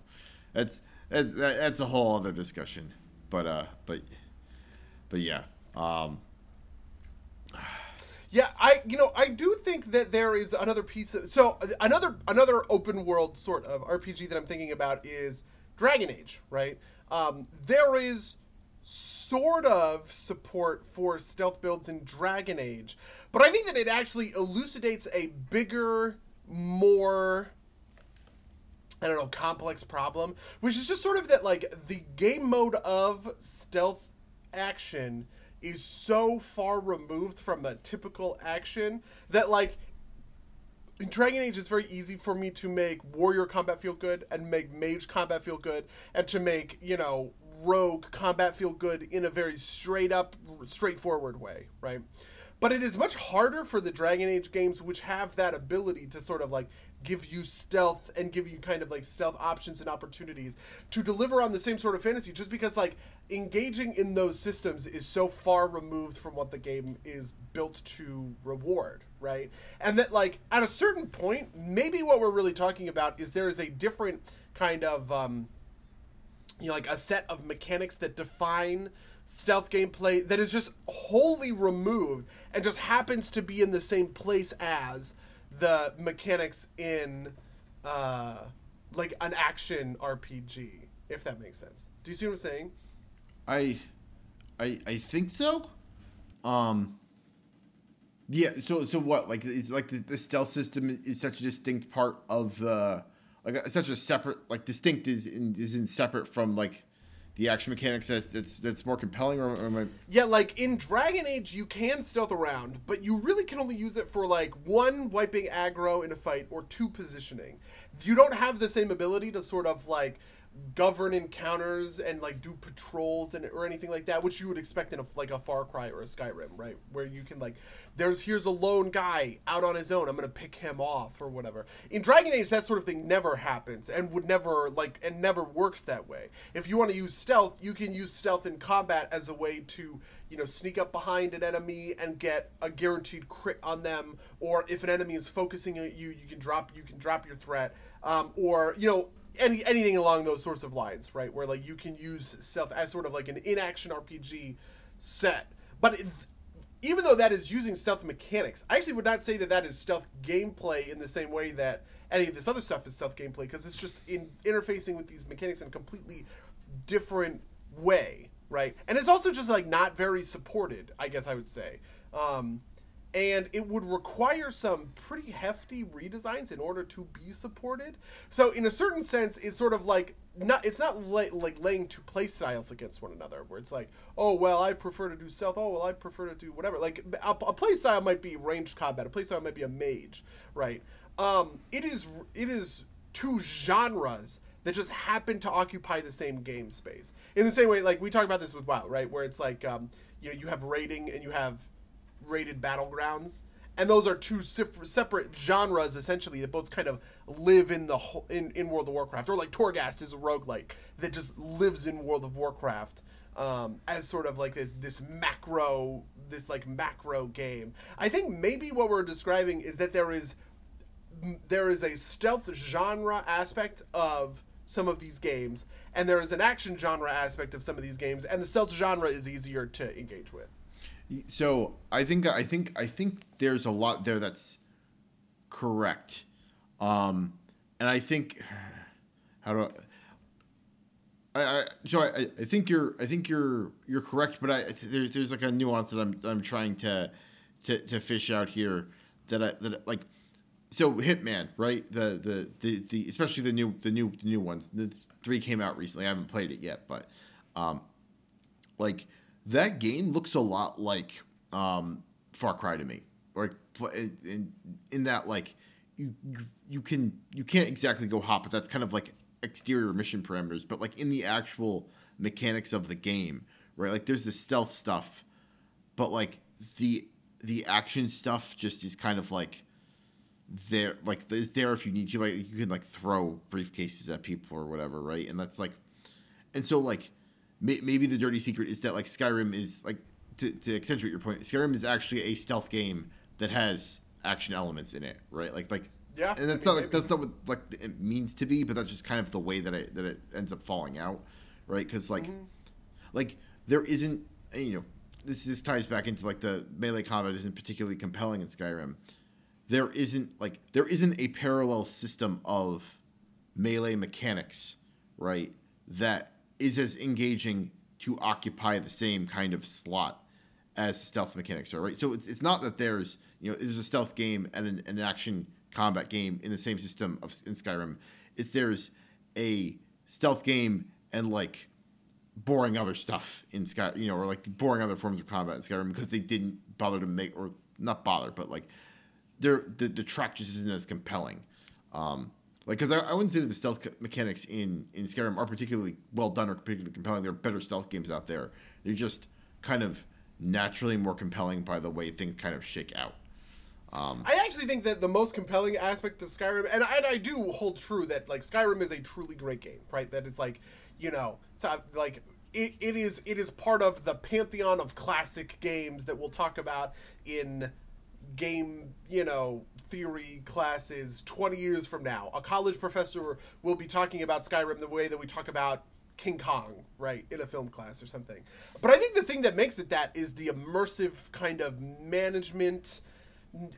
that's that's that's a whole other discussion. But uh, but but yeah, um, Yeah, I you know I do think that there is another piece of so another another open world sort of RPG that I'm thinking about is Dragon Age, right? Um, there is sort of support for stealth builds in Dragon Age, but I think that it actually elucidates a bigger, more I don't know, complex problem, which is just sort of that like the game mode of stealth action is so far removed from a typical action that like in Dragon Age it's very easy for me to make warrior combat feel good and make mage combat feel good and to make, you know, rogue combat feel good in a very straight up straightforward way, right? But it is much harder for the Dragon Age games which have that ability to sort of like give you stealth and give you kind of like stealth options and opportunities to deliver on the same sort of fantasy just because like engaging in those systems is so far removed from what the game is built to reward, right? And that like at a certain point, maybe what we're really talking about is there is a different kind of um you know like a set of mechanics that define stealth gameplay that is just wholly removed and just happens to be in the same place as the mechanics in uh like an action RPG if that makes sense. Do you see what I'm saying? I I I think so. Um. Yeah. So so what? Like it's like the, the stealth system is such a distinct part of the like such a separate like distinct is in, is in separate from like the action mechanics that's that's, that's more compelling or, or I Yeah, like in Dragon Age, you can stealth around, but you really can only use it for like one wiping aggro in a fight or two positioning. You don't have the same ability to sort of like govern encounters and like do patrols and or anything like that, which you would expect in a like a Far Cry or a Skyrim, right? Where you can like, there's here's a lone guy out on his own. I'm gonna pick him off or whatever. In Dragon Age, that sort of thing never happens and would never like and never works that way. If you want to use stealth, you can use stealth in combat as a way to you know sneak up behind an enemy and get a guaranteed crit on them. Or if an enemy is focusing at you, you can drop you can drop your threat. Um, or you know any anything along those sorts of lines, right? Where like you can use stealth as sort of like an in-action RPG set, but it, even though that is using stealth mechanics, I actually would not say that that is stealth gameplay in the same way that any of this other stuff is stealth gameplay because it's just in interfacing with these mechanics in a completely different way, right? And it's also just like not very supported, I guess I would say. Um, and it would require some pretty hefty redesigns in order to be supported. So in a certain sense, it's sort of like not it's not like laying two play styles against one another where it's like oh well i prefer to do stealth oh well i prefer to do whatever. Like a, a play style might be ranged combat a play style might be a mage right? Um it is it is two genres that just happen to occupy the same game space. In the same way like we talk about this with wow right? Where it's like um you know you have raiding and you have rated battlegrounds and those are two separate genres essentially that both kind of live in the in, in World of Warcraft or like Torghast is a roguelike that just lives in World of Warcraft um, as sort of like this, this macro this like macro game. I think maybe what we're describing is that there is there is a stealth genre aspect of some of these games, and there is an action genre aspect of some of these games, and the stealth genre is easier to engage with. So I think I think I think there's a lot there that's correct, um, and I think how do I. I, I so I, I think you're I think you're you're correct, but I there's there's like a nuance that I'm I'm trying to to, to fish out here that I that like so Hitman right? The, the the the especially the new the new the new ones. The three came out recently. I haven't played it yet but um like that game looks a lot like um Far Cry to me or in in that like you you, can you can't exactly go hop, but that's kind of like exterior mission parameters, but like in the actual mechanics of the game, right? Like there's the stealth stuff, but like the the action stuff just is kind of like there like is there if you need to like you can like throw briefcases at people or whatever right and that's like and so like may, maybe the dirty secret is that like skyrim is like to, to accentuate your point skyrim is actually a stealth game that has action elements in it right like like yeah, and that's I mean, not like that's not what like it means to be, but that's just kind of the way that it that it ends up falling out, right? Because like, mm-hmm. like there isn't you know this this ties back into like the melee combat isn't particularly compelling in Skyrim. There isn't like there isn't a parallel system of melee mechanics, right? That is as engaging to occupy the same kind of slot as stealth mechanics are, right? So it's, it's not that there's you know there's a stealth game and an, an action combat game in the same system of in Skyrim. It's there's a stealth game and like boring other stuff in Sky, you know, or like boring other forms of combat in Skyrim because they didn't bother to make or not bother, but like the, the track just isn't as compelling. Um, like, because I, I wouldn't say that the stealth mechanics in in Skyrim are particularly well done or particularly compelling. There are better stealth games out there. They're just kind of naturally more compelling by the way things kind of shake out. Um, I actually think that the most compelling aspect of Skyrim, and I, and I do hold true that like Skyrim is a truly great game, right? That it's like, you know, it's like it, it is it is part of the pantheon of classic games that we'll talk about in game, you know, theory classes 20 years from now. A college professor will be talking about Skyrim the way that we talk about King Kong, right, in a film class or something. But I think the thing that makes it that is the immersive kind of management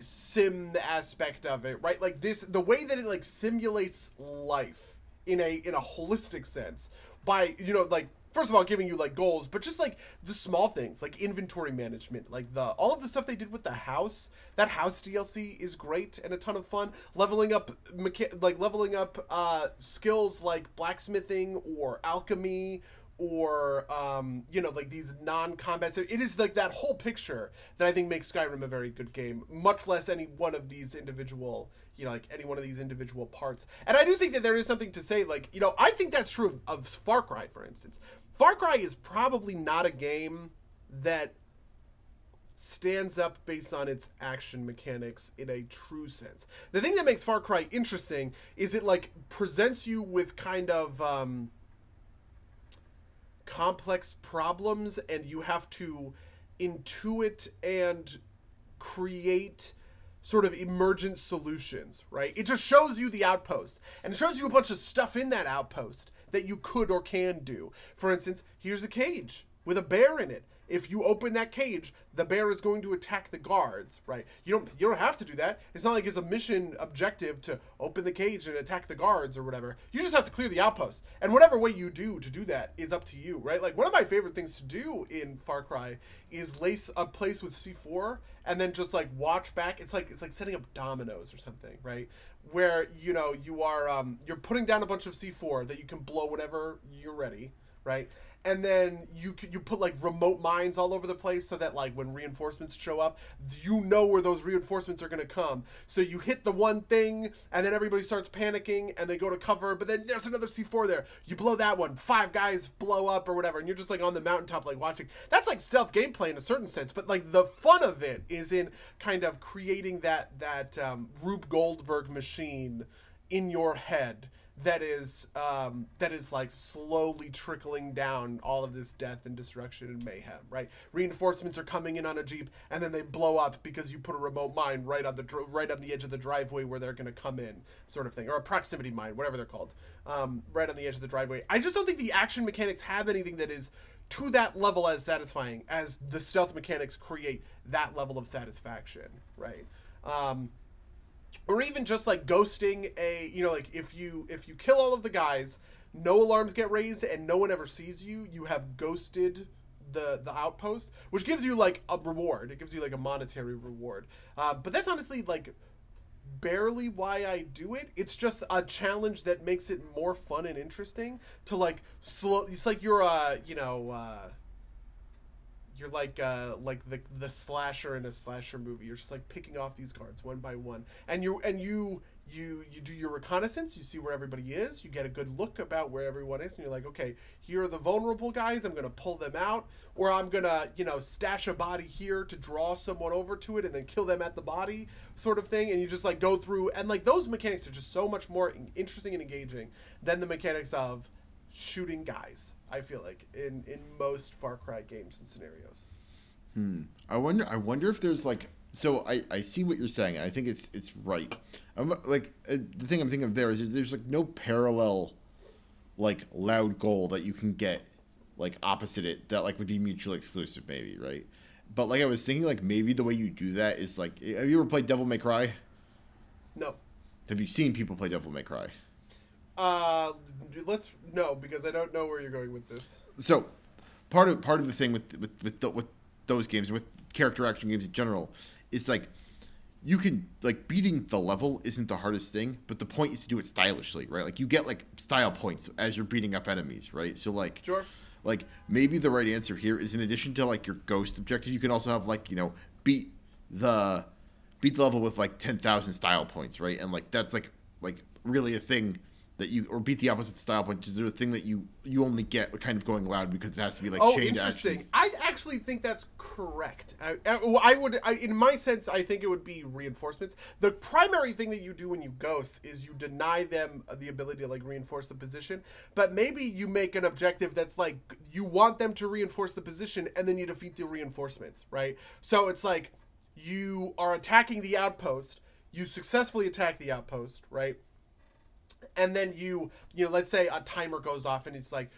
sim aspect of it, right? Like this, the way that it like simulates life in a in a holistic sense by you know like first of all giving you like goals but just like the small things like inventory management like the all of the stuff they did with the house. That house dlc is great and a ton of fun. Leveling up mecha- like leveling up uh skills like blacksmithing or alchemy or um, you know like these non-combat it is like that whole picture that i think makes skyrim a very good game much less any one of these individual you know like any one of these individual parts. And i do think that there is something to say like you know i think that's true of far cry for instance far cry is probably not a game that stands up based on its action mechanics in a true sense the thing that makes far cry interesting is it like presents you with kind of um, complex problems and you have to intuit and create sort of emergent solutions, right? It just shows you the outpost and it shows you a bunch of stuff in that outpost that you could or can do. For instance, here's a cage with a bear in it if you open that cage, the bear is going to attack the guards, right? You don't you don't have to do that. It's not like it's a mission objective to open the cage and attack the guards or whatever. You just have to clear the outpost. And whatever way you do to do that is up to you, right? Like one of my favorite things to do in Far Cry is lace a place with C4 and then just like watch back. It's like it's like setting up dominoes or something, right? Where you know you are um, you're putting down a bunch of C4 that you can blow whenever you're ready, right? And then you you put like remote mines all over the place so that like when reinforcements show up you know where those reinforcements are going to come. So you hit the one thing and then everybody starts panicking and they go to cover but then there's another c4 there. You blow that one five guys blow up or whatever and you're just like on the mountaintop like watching. That's like stealth gameplay in a certain sense but like the fun of it is in kind of creating that that um, rube goldberg machine in your head that is um, that is like slowly trickling down all of this death and destruction and mayhem. Right, reinforcements are coming in on a jeep, and then they blow up because you put a remote mine right on the right on the edge of the driveway where they're going to come in, sort of thing, or a proximity mine, whatever they're called, um, right on the edge of the driveway. I just don't think the action mechanics have anything that is to that level as satisfying as the stealth mechanics create that level of satisfaction. Right. Um, or even just like ghosting a you know like if you if you kill all of the guys no alarms get raised and no one ever sees you you have ghosted the the outpost which gives you like a reward. It gives you like a monetary reward. Uh, but that's honestly like barely why i do it. It's just a challenge that makes it more fun and interesting to like slow it's like you're uh you know uh you're like uh like the the slasher in a slasher movie. You're just like picking off these cards one by one. And you and you you you do your reconnaissance. You see where everybody is. You get a good look about where everyone is. And you're like okay here are the vulnerable guys. I'm gonna pull them out. Or i'm gonna you know stash a body here to draw someone over to it and then kill them at the body sort of thing. And you just like go through. And like those mechanics are just so much more interesting and engaging than the mechanics of shooting guys I feel like in in most Far Cry games and scenarios. Hmm. I wonder. I wonder if there's like. So I, I see what you're saying, and I think it's it's right. I'm like uh, the thing I'm thinking of there is, is there's like no parallel, like loud goal that you can get, like opposite it that like would be mutually exclusive maybe right, but like I was thinking like maybe the way you do that is like have you ever played Devil May Cry? No. Have you seen people play Devil May Cry? Uh, let's no because I don't know where you're going with this. So, part of part of the thing with with with, the, with those games with character action games in general is like you can like beating the level isn't the hardest thing, but the point is to do it stylishly, right? Like you get like style points as you're beating up enemies, right? So like sure. Like maybe the right answer here is in addition to like your ghost objective, you can also have like, you know, beat the beat the level with like 10,000 style points, right? And like that's like like really a thing that you or beat the opposite style points is there a thing that you you only get kind of going loud because it has to be like oh, chained interesting. actions. I actually think that's correct. I, I would, I, in my sense, I think it would be reinforcements. The primary thing that you do when you ghost is you deny them the ability to like reinforce the position. But maybe you make an objective that's like you want them to reinforce the position, and then you defeat the reinforcements, right? So it's like you are attacking the outpost. You successfully attack the outpost, right? And then you you know let's say a timer goes off and it's like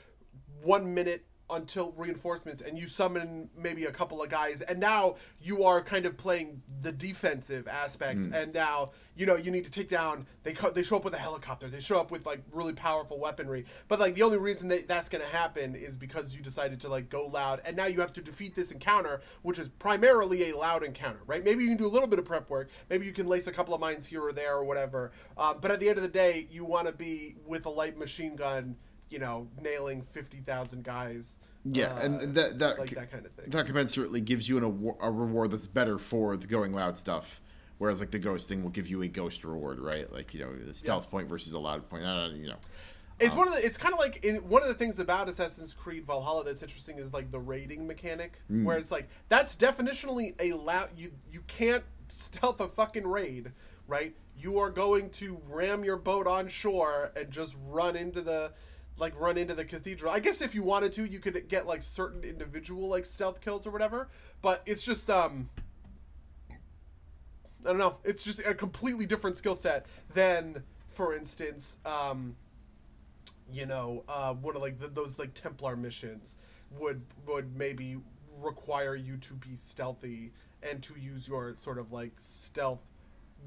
one minute until reinforcements and you summon maybe a couple of guys and now you are kind of playing the defensive aspect mm. and now you know you need to take down they co- they show up with a helicopter they show up with like really powerful weaponry but like the only reason that that's going to happen is because you decided to like go loud and now you have to defeat this encounter which is primarily a loud encounter right maybe you can do a little bit of prep work maybe you can lace a couple of mines here or there or whatever um, but at the end of the day you want to be with a light machine gun you know, nailing fifty thousand guys. Yeah, uh, and that that like that kind of thing. That commensurately gives you an, a, a reward that's better for the going loud stuff. Whereas like the ghost thing will give you a ghost reward, right? Like you know, the stealth yeah. point versus a loud point. I don't, you know. It's um, one of the. It's kind of like in one of the things about Assassin's Creed Valhalla that's interesting is like the raiding mechanic, mm. where it's like that's definitionally a loud. You you can't stealth a fucking raid, right? You are going to ram your boat on shore and just run into the like run into the cathedral. I guess if you wanted to, you could get like certain individual like stealth kills or whatever. But it's just um I don't know. It's just a completely different skill set than, for instance, um, you know, uh, one of like the, those like Templar missions would would maybe require you to be stealthy and to use your sort of like stealth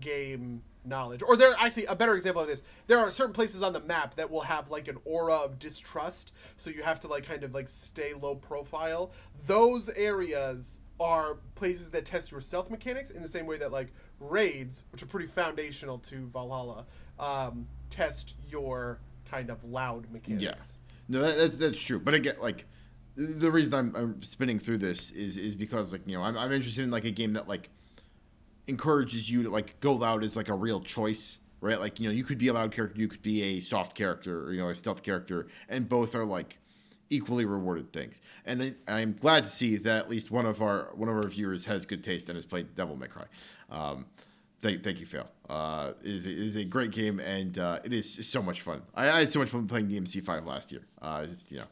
game knowledge. Or there actually a better example of this. There are certain places on the map that will have like an aura of distrust, so you have to like kind of like stay low profile. Those areas are places that test your stealth mechanics in the same way that like raids, which are pretty foundational to Valhalla, um, test your kind of loud mechanics. Yeah. No, that, that's that's true. But again, like the reason I'm, I'm spinning through this is is because like you know I'm, I'm interested in like a game that like encourages you to like go loud as like a real choice, right? Like you know, you could be a loud character, you could be a soft character, or you know, a stealth character, and both are like equally rewarded things. And I, am glad to see that at least one of our one of our viewers has good taste and has played Devil May Cry. Um, Thank, thank you, Phil. Uh, it is, it is a great game, and uh, it is so much fun. I, I had so much fun playing DMC five last year. Uh, just you know,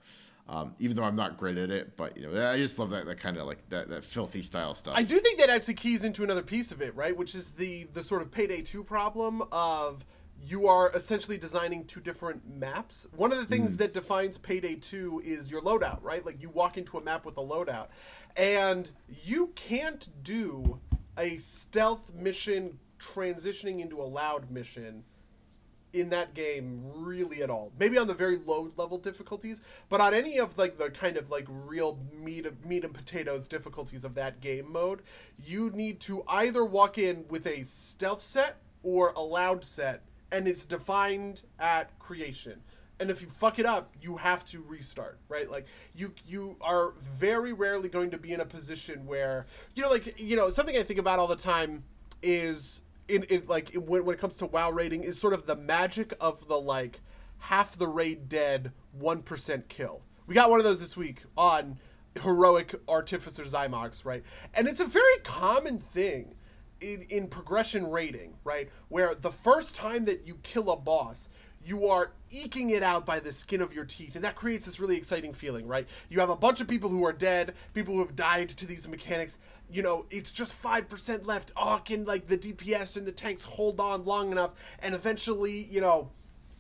um, even though I'm not great at it, but you know, I just love that, that kind of like that, that filthy style stuff. I do think that actually keys into another piece of it, right? Which is the the sort of payday two problem of you are essentially designing two different maps. One of the things that defines payday two is your loadout, right? Like you walk into a map with a loadout, and you can't do a stealth mission transitioning into a loud mission in that game really at all. Maybe on the very low level difficulties, but on any of like the kind of like real meat of meat and potatoes difficulties of that game mode, you need to either walk in with a stealth set or a loud set, and it's defined at creation. And if you fuck it up, you have to restart, right? Like you you are very rarely going to be in a position where you know like you know something I think about all the time is in, like in, when, when it comes to WoW raiding is sort of the magic of the like half the raid dead one percent kill. We got one of those this week on heroic artificer Xy'mox, right? And it's a very common thing in in progression raiding, right? Where the first time that you kill a boss, you are eking it out by the skin of your teeth and that creates this really exciting feeling right you have a bunch of people who are dead people who have died to these mechanics you know it's just 5% left oh can like the dps and the tanks hold on long enough and eventually you know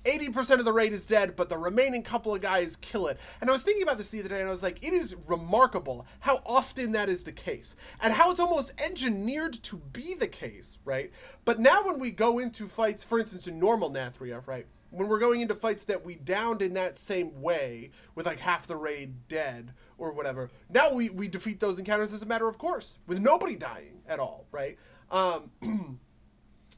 80% of the raid is dead, but the remaining couple of guys kill it. And I was thinking about this the other day, and I was like, it is remarkable how often that is the case, and how it's almost engineered to be the case, right? But now when we go into fights, for instance, in normal Nathria, right? When we're going into fights that we downed in that same way, with like half the raid dead or whatever, now we, we defeat those encounters as a matter of course, with nobody dying at all, right? Um,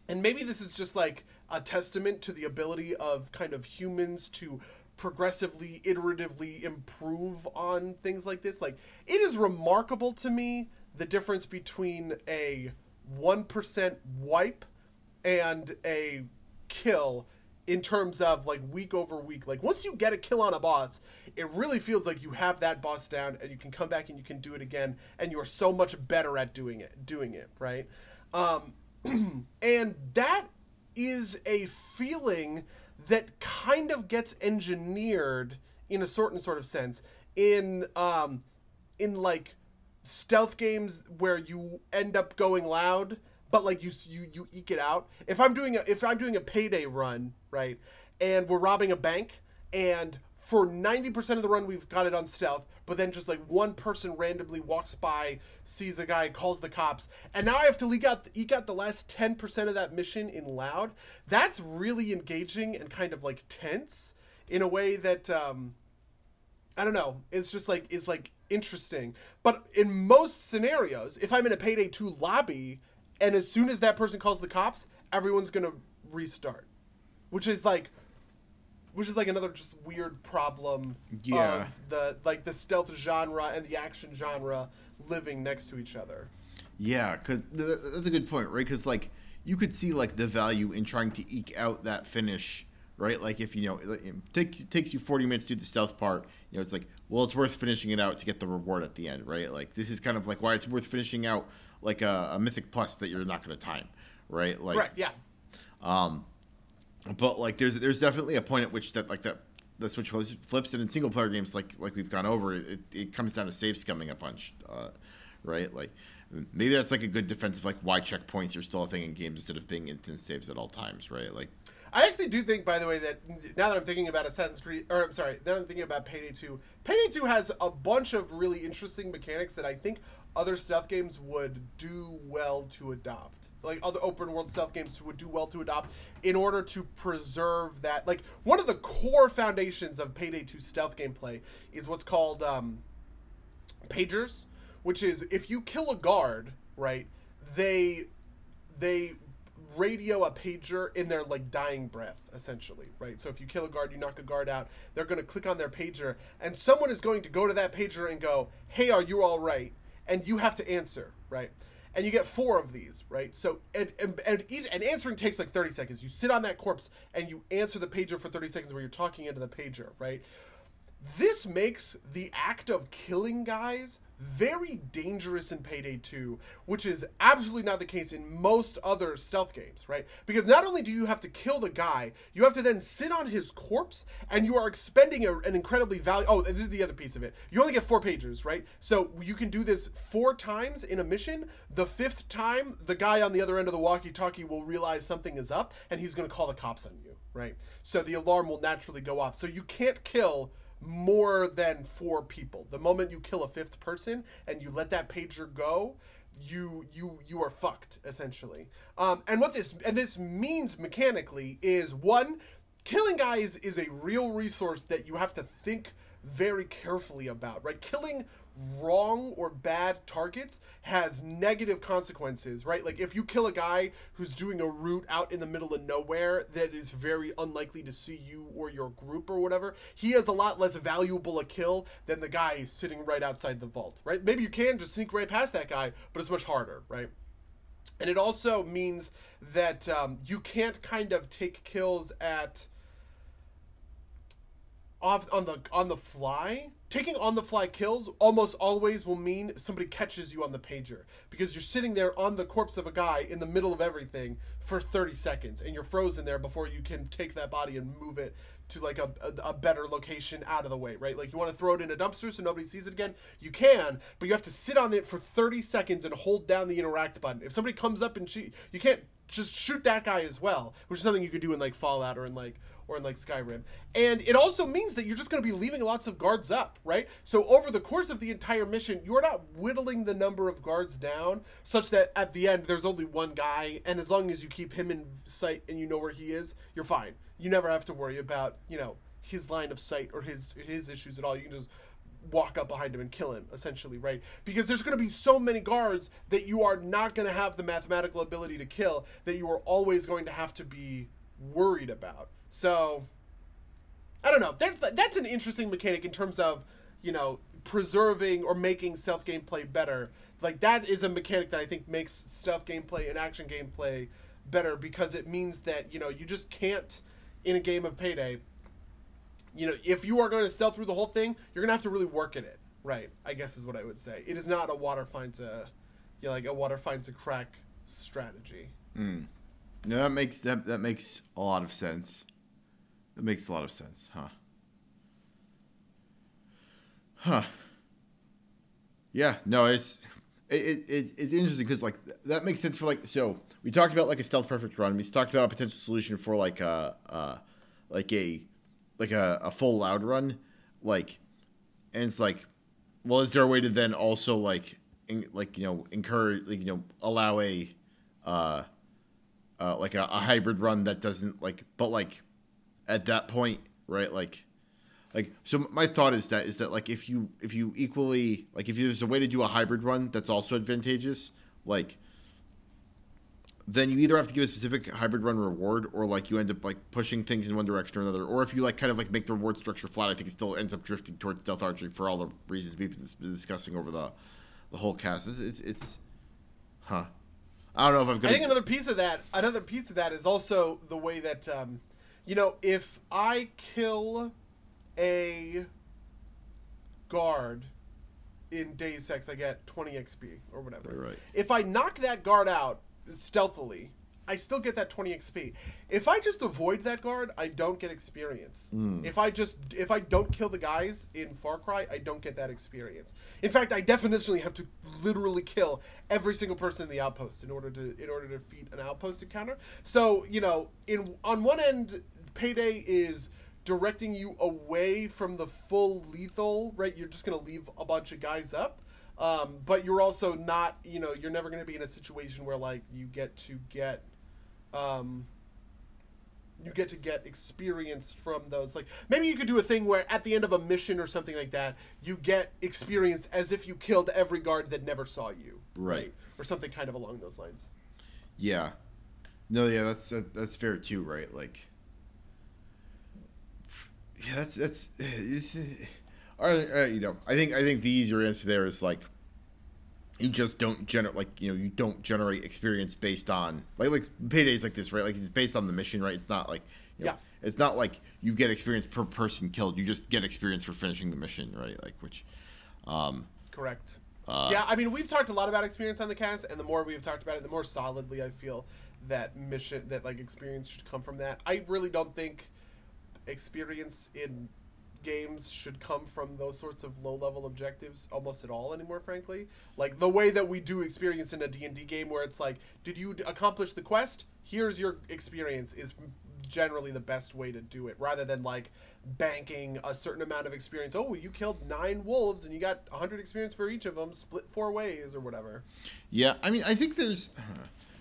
and maybe this is just like a testament to the ability of kind of humans to progressively iteratively improve on things like this like it is remarkable to me the difference between a 1% wipe and a kill in terms of like week over week like once you get a kill on a boss it really feels like you have that boss down and you can come back and you can do it again and you are so much better at doing it doing it right? Um and that is a feeling that kind of gets engineered in a certain sort of sense in um in like stealth games where you end up going loud but like you you you eke it out. If i'm doing a if i'm doing a payday run right? And we're robbing a bank and for 90% of the run we've got it on stealth but then just like one person randomly walks by sees a guy calls the cops and now i have to leak out eke out the last 10% of that mission in loud. That's really engaging and kind of like tense in a way that um i don't know. It's just like it's like interesting. But in most scenarios if i'm in a payday 2 lobby and as soon as that person calls the cops everyone's gonna restart which is like which is like another just weird problem Yeah. of the like the stealth genre and the action genre living next to each other. Yeah, because th- that's a good point, right? Because like you could see like the value in trying to eke out that finish, right? Like if you know it take, takes you forty minutes to do the stealth part, you know it's like well it's worth finishing it out to get the reward at the end, right? Like this is kind of like why it's worth finishing out like a, a mythic plus that you're not going to time, right? Like Correct. Yeah. Um, but like there's there's definitely a point at which that like that the switch flips- and in single player games like like we've gone over it, it comes down to save scumming a bunch uh, right like maybe that's like a good defense of like why checkpoints are still a thing in games instead of being instant saves at all times right like I actually do think, by the way, that now that I'm thinking about Assassin's Creed, or I'm sorry, now that I'm thinking about Payday 2, Payday 2 has a bunch of really interesting mechanics that I think other stealth games would do well to adopt. Like other open world stealth games would do well to adopt in order to preserve that. Like one of the core foundations of Payday 2 stealth gameplay is what's called um, pagers, which is if you kill a guard, right? They they radio a pager in their like dying breath essentially right so if you kill a guard you knock a guard out they're going to click on their pager and someone is going to go to that pager and go hey are you all right and you have to answer right and you get four of these right? So and and, and, each, and answering takes like 30 seconds. You sit on that corpse and you answer the pager for 30 seconds where you're talking into the pager right This makes the act of killing guys very dangerous in Payday 2, which is absolutely not the case in most other stealth games, right? Because not only do you have to kill the guy, you have to then sit on his corpse, and you are expending a, an incredibly value. Oh, this is the other piece of it. You only get four pages, right? So you can do this four times in a mission. The fifth time, the guy on the other end of the walkie-talkie will realize something is up, and he's going to call the cops on you, right? So the alarm will naturally go off. So you can't kill more than four people. The moment you kill a fifth person and you let that pager go, you you you are fucked essentially. Um, and what this and this means mechanically is one, killing guys is a real resource that you have to think very carefully about. Right, killing wrong or bad targets has negative consequences, right? Like if you kill a guy who's doing a route out in the middle of nowhere that is very unlikely to see you or your group or whatever, he has a lot less valuable a kill than the guy sitting right outside the vault, right? Maybe you can just sneak right past that guy, but it's much harder, right? And it also means that um, you can't kind of take kills at off on the on the fly taking on the fly kills almost always will mean somebody catches you on the pager because you're sitting there on the corpse of a guy in the middle of everything for 30 seconds and you're frozen there before you can take that body and move it to like a, a, a better location out of the way right? Like you want to throw it in a dumpster so nobody sees it again? You can but you have to sit on it for 30 seconds and hold down the interact button. If somebody comes up and she you can't just shoot that guy as well which is something you could do in like fallout or in like or in like Skyrim. And it also means that you're just going to be leaving lots of guards up, right? So over the course of the entire mission, you're not whittling the number of guards down such that at the end there's only one guy, and as long as you keep him in sight and you know where he is, you're fine. You never have to worry about, you know, his line of sight or his his issues at all. You can just walk up behind him and kill him essentially right because there's going to be so many guards that you are not going to have the mathematical ability to kill that you are always going to have to be worried about so I don't know. That's that's an interesting mechanic in terms of you know preserving or making stealth gameplay better. Like that is a mechanic that I think makes stealth gameplay and action gameplay better because it means that you know you just can't in a game of Payday. You know, if you are going to stealth through the whole thing, you're going to have to really work at it. Right. I guess is what I would say. It is not a water finds a, you know, like a water finds a crack strategy. Mm. No, that makes that that makes a lot of sense. That makes a lot of sense, huh? Huh. Yeah, no, it's it, it, it's interesting because like that makes sense for like so we talked about like a stealth perfect run. We talked about a potential solution for like a uh, like a like a, a full loud run, like, and it's like, well, is there a way to then also like in, like you know encourage like you know allow a uh, uh like a, a hybrid run that doesn't like but like at that point, right? Like, like so. My thought is that is that like if you if you equally like if there's a way to do a hybrid run that's also advantageous, like then you either have to give a specific hybrid run reward or like you end up like pushing things in one direction or another or if you like kind of like make the reward structure flat i think it still ends up drifting towards stealth archery for all the reasons we've been discussing over the the whole cast it's it's, it's huh i don't know if i've got i think another piece of that another piece of that is also the way that um you know, if I kill a guard in Deus Ex, I get 20 XP or whatever. Right. If I knock that guard out stealthily, I still get that 20 XP. If I just avoid that guard, I don't get experience. Mm. If I just if I don't kill the guys in Far Cry, I don't get that experience. In fact, I definitionally have to literally kill every single person in the outpost in order to in order to defeat an outpost encounter. So, you know, in on one end Payday is directing you away from the full lethal, right? You're just going to leave a bunch of guys up. Um, but you're also not, you know, you're never going to be in a situation where like you get to get, um, you get to get experience from those. Like maybe you could do a thing where at the end of a mission or something like that, you get experience as if you killed every guard that never saw you, right? right? Or something kind of along those lines. Yeah. No, yeah, that's that, that's fair too, right? Like yeah, that's that's it's, all right, uh, you know. I think I think the easier answer there is like you just don't generate like you know you don't generate experience based on like like paydays like this right like it's based on the mission right it's not like You know, Yeah. It's not like you get experience per person killed. You just get experience for finishing the mission, right? Like which, um, Correct. Uh, yeah, I mean, we've talked a lot about experience on the cast, and the more we've talked about it, the more solidly I feel that mission, that like experience should come from that. I really don't think experience in games should come from those sorts of low level objectives almost at all anymore frankly like the way that we do experience in a d&d game where it's like did you accomplish the quest here's your experience is generally the best way to do it rather than like banking a certain amount of experience oh you killed nine wolves and you got 100 experience for each of them split four ways or whatever yeah. I mean, I think there's.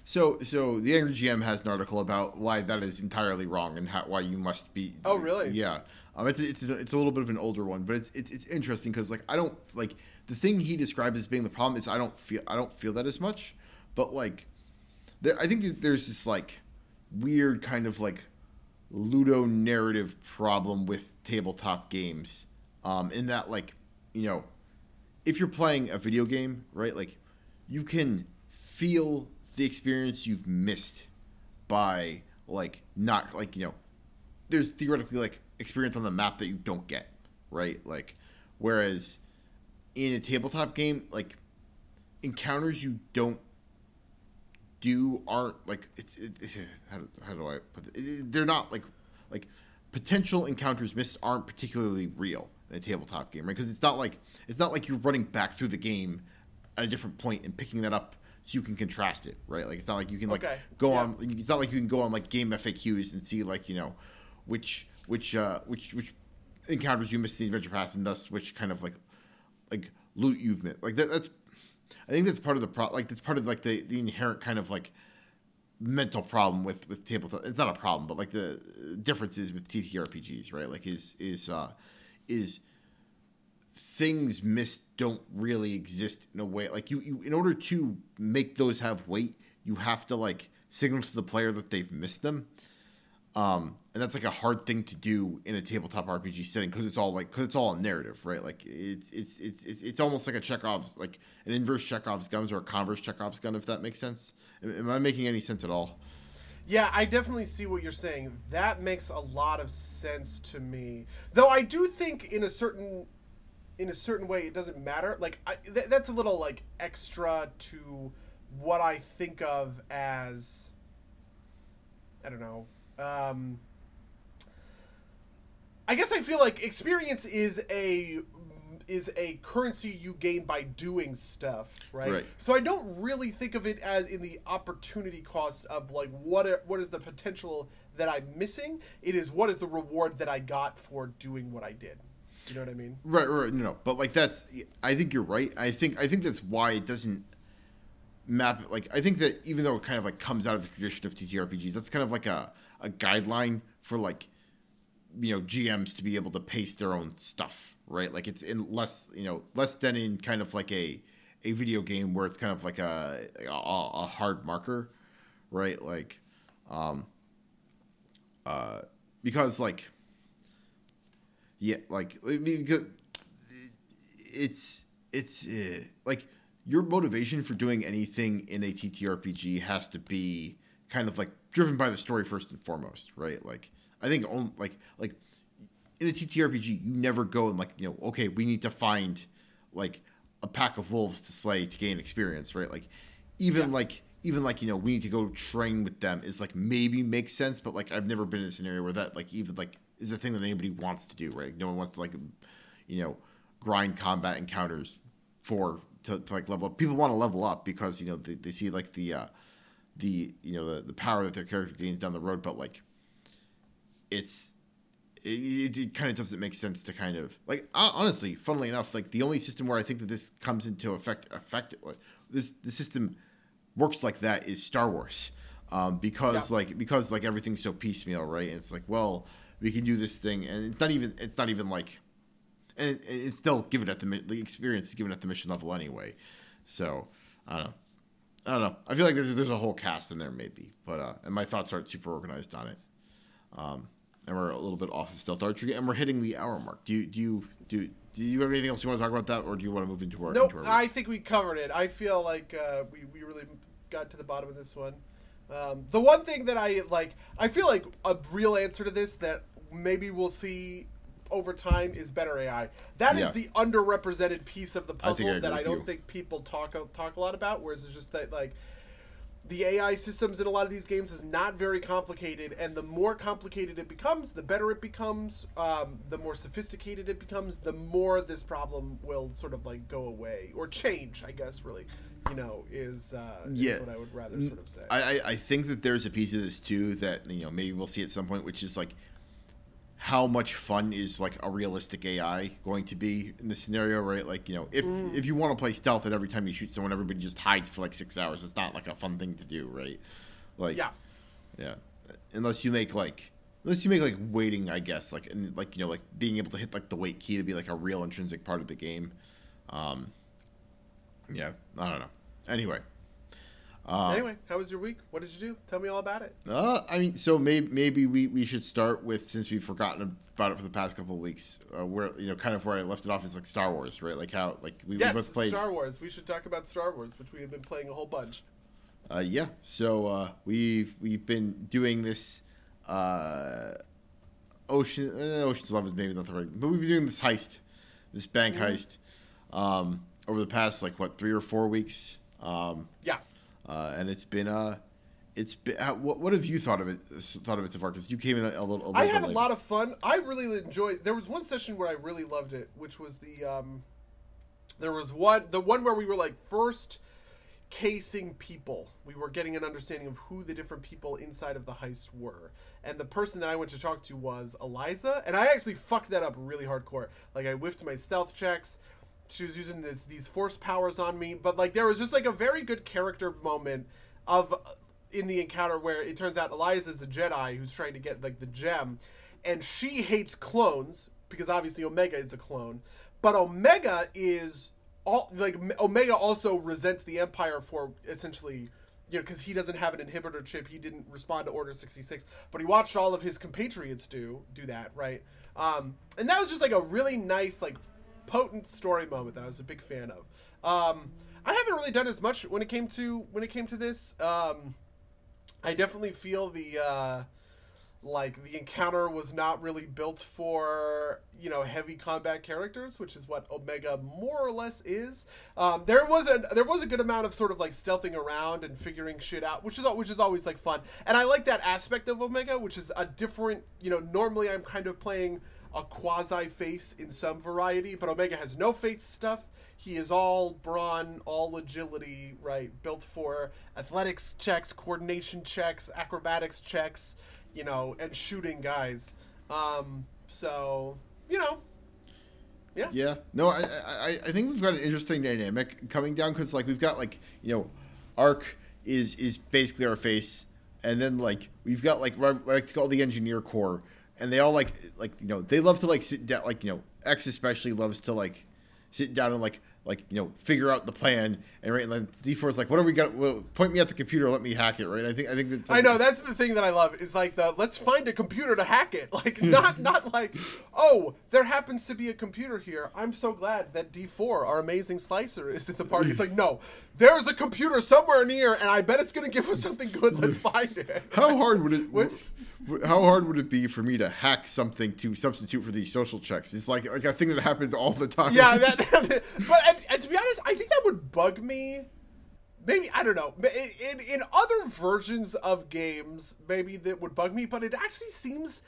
So, so the Angry GM has an article about why that is entirely wrong and how, why you must be. Oh, really? Yeah. Um, it's, it's it's a little bit of an older one, but it's it's, it's interesting because like I don't like the thing he described as being the problem is I don't feel I don't feel that as much, but like, there I think there's this like weird kind of like ludo narrative problem with tabletop games, um, in that like you know, if you're playing a video game, right, like you can feel the experience you've missed by like not like you know there's theoretically like experience on the map that you don't get right like whereas in a tabletop game like encounters you don't do aren't like it's it, it- how, do- how do i put it? it they're not like like potential encounters missed aren't particularly real in a tabletop game right because it's not like it's not like you're running back through the game at a different point and picking that up so you can contrast it right like it's not like you can like Okay, go yeah. on it's not like you can go on like GameFAQs and see like you know which which uh which which encounters you missed the adventure pass and thus which kind of like like loot you've missed like that, that's i think that's part of the pro like that's part of like the the inherent kind of like mental problem with with tabletop it's not a problem but like the differences with ttrpgs right? Like is is uh is things missed don't really exist in a way like you, you in order to make those have weight you have to like signal to the player that they've missed them um and that's like a hard thing to do in a tabletop rpg setting because it's all like because it's all a narrative right like it's it's it's it's, it's almost like a chekhov's like an inverse chekhov's gun or a converse chekhov's gun if that makes sense am, am i making any sense at all Yeah, I definitely see what you're saying. That makes a lot of sense to me. Though I do think in a certain in a certain way it doesn't matter. Like I, th- that's a little like extra to what I think of as I don't know. Um I guess I feel like experience is a is a currency you gain by doing stuff, right? Right. So I don't really think of it as in the opportunity cost of like what are, what is the potential that I'm missing. It is what is the reward that I got for doing what I did. You know what I mean? Right, right, no, no, but like that's. I think you're right. I think I think that's why it doesn't map. Like I think that even though it kind of like comes out of the tradition of TTRPGs, that's kind of like a a guideline for like you know GMs to be able to pace their own stuff, right? Like it's in less you know less than in kind of like a a video game where it's kind of like a a, a hard marker, right? Like, um, uh, because like yeah, like it's it's uh, like your motivation for doing anything in a TTRPG has to be kind of like driven by the story first and foremost, right? Like I think on, like like in a TTRPG, you never go and like you know, okay, we need to find like a pack of wolves to slay to gain experience, right? Like even like even like you know we need to go train with them is like maybe makes sense, but like I've never been in a scenario where that like even like is a thing that anybody wants to do, right? No one wants to like you know grind combat encounters for to, to like level up. People want to level up because you know they, they see like the uh the you know the, the power that their character gains down the road, but like it's it, it kind of doesn't make sense to kind of like honestly, funnily enough, like the only system where I think that this comes into effect effect this the system works like that is Star Wars. Um, because Yeah. like because like everything's so piecemeal, right? And it's like, well, we can do this thing, and it's not even it's not even like, and it, it's still given at the the experience is given at the mission level anyway. So I don't know. I don't know. I feel like there's, there's a whole cast in there, maybe, but uh, and my thoughts aren't super organized on it. Um, and we're a little bit off of stealth archery, and we're hitting the hour mark. Do you do you do do you have anything else you want to talk about that, or do you want to move into our? Nope, into our I think we covered it. I feel like uh, we, we really got to the bottom of this one. Um, the one thing that I like, I feel like a real answer to this that maybe we'll see over time is better AI. That is Yeah. the underrepresented piece of the I I puzzle that I don't you. think people talk talk a lot about. Whereas it's just that like the AI systems in a lot of these games is not very complicated, and the more complicated it becomes, the better it becomes. Um, the more sophisticated it becomes, the more this problem will sort of like go away or change. I guess really, you know, is, uh, is Yeah. what I would rather sort of say. I, I, I think that there's a piece of this too that you know maybe we'll see at some point, which is like how much fun is like a realistic AI going to be in this scenario, right? Like you know, if Mm. if you want to play stealth and every time you shoot someone, everybody just hides for like six hours, it's not like a fun thing to do, right? Like yeah. yeah, unless you make like unless you make like waiting, I guess, like and like you know like being able to hit like the wait key to be like a real intrinsic part of the game. Um, yeah, I don't know. Anyway. Uh, anyway, how was your week? What did you do? Tell me all about it. Uh, I mean, so maybe maybe we, we should start with since we've forgotten about it for the past couple of weeks, uh, where you know, kind of where I left it off is like Star Wars, right? Like how like we, we both played. Star Wars. We should talk about Star Wars, which we have been playing a whole bunch. Uh, yeah, so uh, we've we've been doing this. Uh, Ocean uh, Ocean's Eleven is maybe not the right, but we've been doing this heist, this bank heist, um, over the past like what three or four weeks. Um, Yeah. Uh, and it's been uh, it's been. What, what have you thought of it? Thought of it so far? Because you came in a, a little. A little I had a lot of fun. I really enjoyed. There was one session where I really loved it, which was the um, there was one the one where we were like first casing people. We were getting an understanding of who the different people inside of the heist were. And the person that I went to talk to was Eliza, and I actually fucked that up really hardcore. Like I whiffed my stealth checks. She was using this, these force powers on me, but like there was just like a very good character moment of in the encounter where it turns out Eliza's a Jedi who's trying to get like the gem, and she hates clones because obviously Omega is a clone, but Omega is all like Omega also resents the Empire for essentially. You know, because he doesn't have an inhibitor chip, he didn't respond to Order sixty six, but he watched all of his compatriots do do that, right? Um, and that was just like a really nice, like, potent story moment that I was a big fan of. Um, I haven't really done as much when it came to when it came to this. Um, I definitely feel the uh, like the encounter was not really built for you know heavy combat characters, which is what Omega more or less is. Um, there was a there was a good amount of sort of like stealthing around and figuring shit out, which is which is always like fun, and I like that aspect of Omega, which is a different you know normally I'm kind of playing a quasi face in some variety, but Omega has no face stuff. He is all brawn, all agility, right? Built for athletics checks, coordination checks, acrobatics checks, you know, and shooting guys. Um, so, you know, yeah. Yeah. No, I, I I think we've got an interesting dynamic coming down because like we've got like you know, Arc is is basically our face, and then like we've got like what I like to call the engineer corps, and they all like like you know they love to like sit down like you know X especially loves to like sit down and like like you know figure out the plan and right and then D4 is like what are we got well, point me at the computer let me hack it right I think I think that's I know that's the thing that I love is like the let's find a computer to hack it. Like not not like oh there happens to be a computer here. I'm so glad that D4 our amazing slicer is at the party. It's like no, there's a computer somewhere near and I bet it's gonna give us something good. Let's find it. How hard would it? Which- How hard would it be for me to hack something to substitute for these social checks? It's like like a thing that happens all the time. yeah, that. but and, and to be honest, I think that would bug me. Maybe I don't know. In, in other versions of games, maybe that would bug me. But it actually seems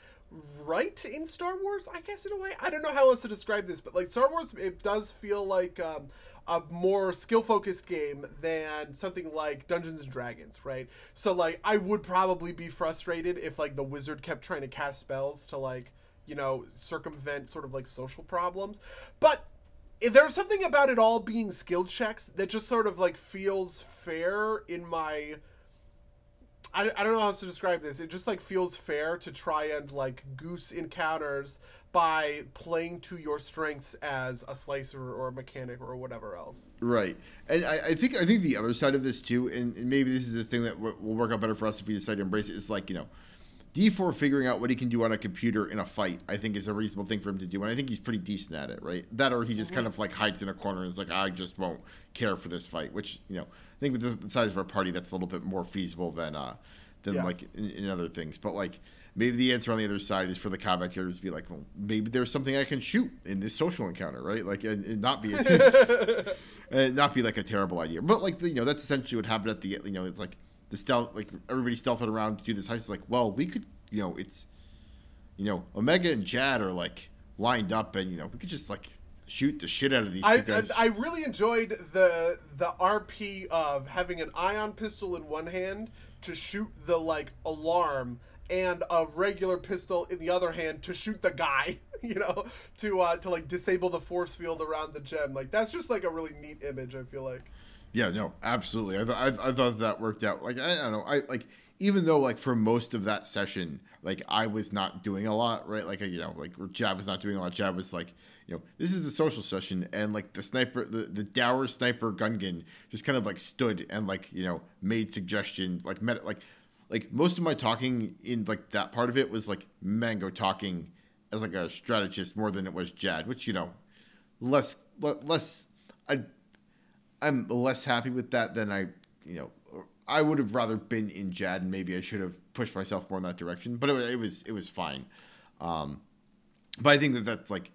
right in Star Wars. I guess in a way, I don't know how else to describe this, but like Star Wars, it does feel like um, a more skill focused game than something like Dungeons and Dragons, right? So like, I would probably be frustrated if like the wizard kept trying to cast spells to like you know circumvent sort of like social problems, but there's something about it all being skill checks that just sort of like feels fair in my I, I don't know how to describe this it just like feels fair to try and like goose encounters by playing to your strengths as a slicer or a mechanic or whatever else Right, and I, I think I think the other side of this too, and, and maybe this is the thing that w- will work out better for us if we decide to embrace it. Is like you know, D4 figuring out what he can do on a computer in a fight, I think is a reasonable thing for him to do, and I think he's pretty decent at it, right? That or he just kind of like hides in a corner and is like, I just won't care for this fight, which you know, I think with the, size of our party, that's a little bit more feasible than uh, than Yeah. like in, in other things. But like maybe the answer on the other side is for the combat characters to be like, well, maybe there's something I can shoot in this social encounter, right? Like and, and not be and not be like a terrible idea. But like you know, that's essentially what happened at the you know, it's like the stealth like everybody stealthing around to do this heist. It's like, well, we could you know, it's you know, Omega and Jad are like lined up, and you know, we could just like shoot the shit out of these I, guys. I I really enjoyed the the RP of having an ion pistol in one hand to shoot the like alarm and a regular pistol in the other hand to shoot the guy. You know, to uh, to like disable the force field around the gem. Like that's just like a really neat image. I feel like. Yeah, no, absolutely. I, th- I, I thought that worked out. Like I, I don't know, I like even though like for most of that session, like I was not doing a lot, right? Like you know, like Jab was not doing a lot. Jab was like, you know, this is a social session, and like the sniper, the the dour sniper Gungan just kind of like stood and like you know made suggestions, like met like like most of my talking in like that part of it was like Mango talking as like a strategist more than it was Jad, which you know less le- less I I'm less happy with that than I, you know, I would have rather been in Jad, and maybe I should have pushed myself more in that direction. But it, it was it was fine. Um, but I think that that's like,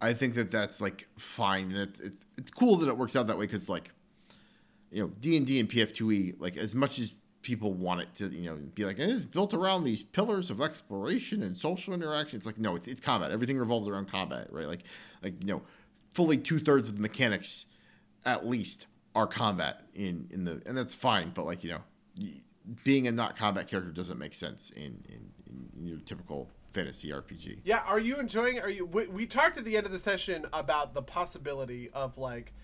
I think that that's like fine, and it's it's, it's cool that it works out that way because like, you know, D and D and PF2E, like as much as people want it to, you know, be like it's built around these pillars of exploration and social interaction. It's like no, it's it's combat. Everything revolves around combat, right? Like like you know, fully two thirds of the mechanics at least are combat in in the and that's fine but like you know being a not combat character doesn't make sense in in, in your typical fantasy rpg Yeah, are you enjoying? Are you? We, we talked at the end of the session about the possibility of like,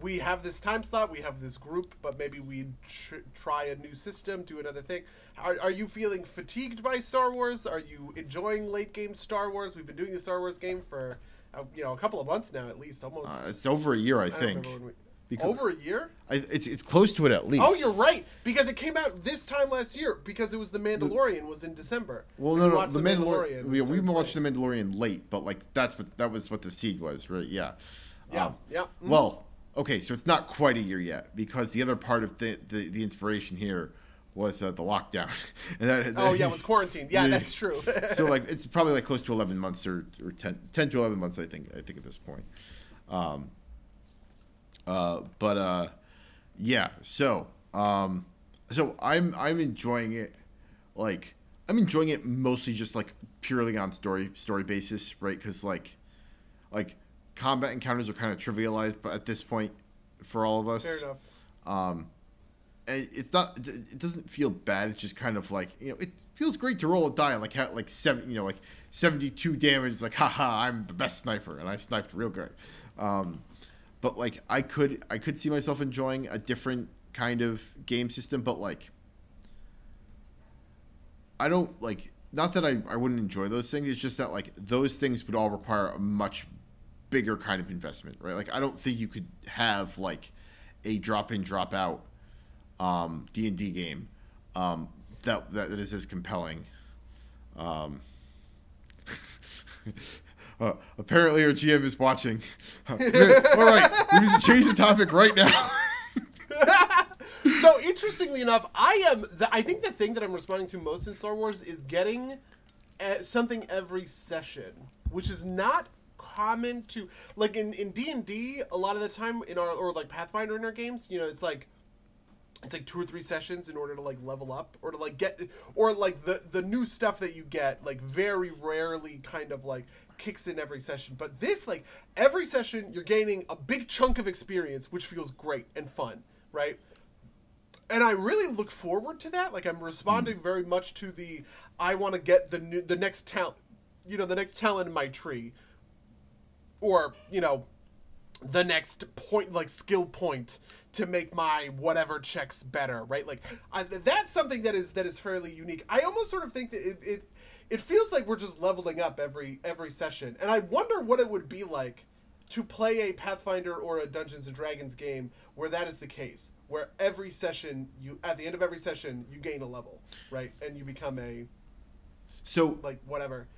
we have this time slot, we have this group, but maybe we tr- try a new system, do another thing. Are, are you feeling fatigued by Star Wars? Are you enjoying late game Star Wars? We've been doing the Star Wars game for, uh, you know, a couple of months now, at least, almost. uh, it's over a year i, I think we- because- over a year. I, it's it's close to it at least Oh, you're right because it came out this time last year because it was the Mandalorian was in December. well We no no the mandalorian, we, so we watched the mandalorian late but like that's what that was what the seed was right yeah Yeah, Um, yeah. Mhm. well okay so it's not quite a year yet because the other part of the the, the inspiration here was uh, the lockdown and that, Oh yeah, it was quarantined. Yeah, Yeah. that's true. so like it's probably like close to 11 months or, or 10, 10 to 11 months i think i think at this point um uh but uh yeah so um so i'm i'm enjoying it like i'm enjoying it mostly just like purely on story story basis right because like like combat encounters are kind of trivialized but at this point for all of us Fair enough. um, and it's not. It doesn't feel bad. It's just kind of like you know. It feels great to roll a die and like have like seven. You know, like seventy-two damage. It's like, haha, I'm the best sniper, and I sniped real good. Um, but like, I could, I could see myself enjoying a different kind of game system. But like, I don't like. Not that I, I wouldn't enjoy those things. It's just that like those things would all require a much bigger kind of investment, right? Like I don't think you could have like a drop in, drop out um, D and D game um, that that is as compelling. Um, uh, apparently, our GM is watching. all right, we need to change the topic right now. so interestingly enough, I am. The, I think the thing that I'm responding to most in Star Wars is getting uh, something every session, which is not common to like in in D and D. A lot of the time in our or like Pathfinder in our games, you know, it's like it's like two or three sessions in order to like level up or to like get or like the the new stuff that you get like very rarely kind of like kicks in every session but this like every session you're gaining a big chunk of experience which feels great and fun right and I really look forward to that. Like I'm responding mm. very much to the I want to get the new the next talent, you know, the next talent in my tree, or you know, the next point like skill point to make my whatever checks better, right? Like I, that's something that is that is fairly unique. I almost sort of think that it, it it feels like we're just leveling up every every session, and I wonder what it would be like to play a Pathfinder or a Dungeons and Dragons game where that is the case, where every session you at the end of every session you gain a level, right, and you become a So like whatever.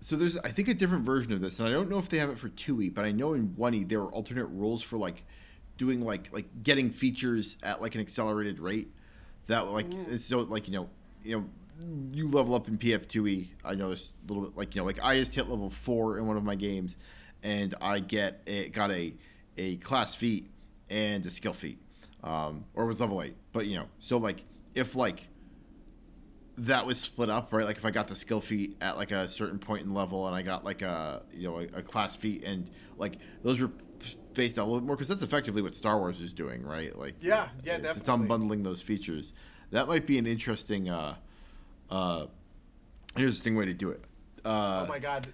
So there's I think a different version of this, and I don't know if they have it for two E, but I know in one E there are alternate rules for like doing like like getting features at like an accelerated rate. That like mm. so like you know you know you level up in PF2E. I know this a little bit like you know like I just hit level four in one of my games, and I get it got a a class feat and a skill feat, um, or it was level eight. But you know so like if like that was split up, right? Like if I got the skill feat at like a certain point in level, and I got like a you know a, a class feat, and like those were based out a little bit more because that's effectively what Star Wars is doing, right? Like yeah, yeah, it's, definitely. It's unbundling those features. That might be an interesting, uh, uh, interesting way to do it. Uh, oh my god,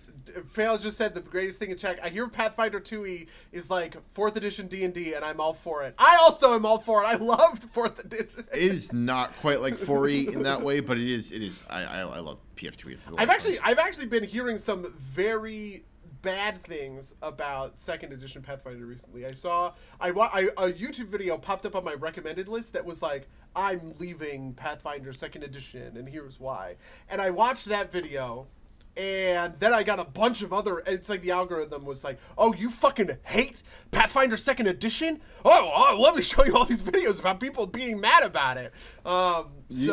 Fails just said the greatest thing in check. I hear Pathfinder 2e is like fourth edition D and D, and I'm all for it. I also am all for it. I loved fourth edition. it is not quite like 4e in that way, but it is. It is. I I, I love PF2e. I've actually I've actually been hearing some very bad things about second edition Pathfinder recently. I saw I, I a YouTube video popped up on my recommended list that was like I'm leaving Pathfinder second edition and here's why. And I watched that video and then I got a bunch of other. It's like the algorithm was like, "Oh, you fucking hate Pathfinder Second Edition? Oh, oh let me show you all these videos about people being mad about it." Um, so you,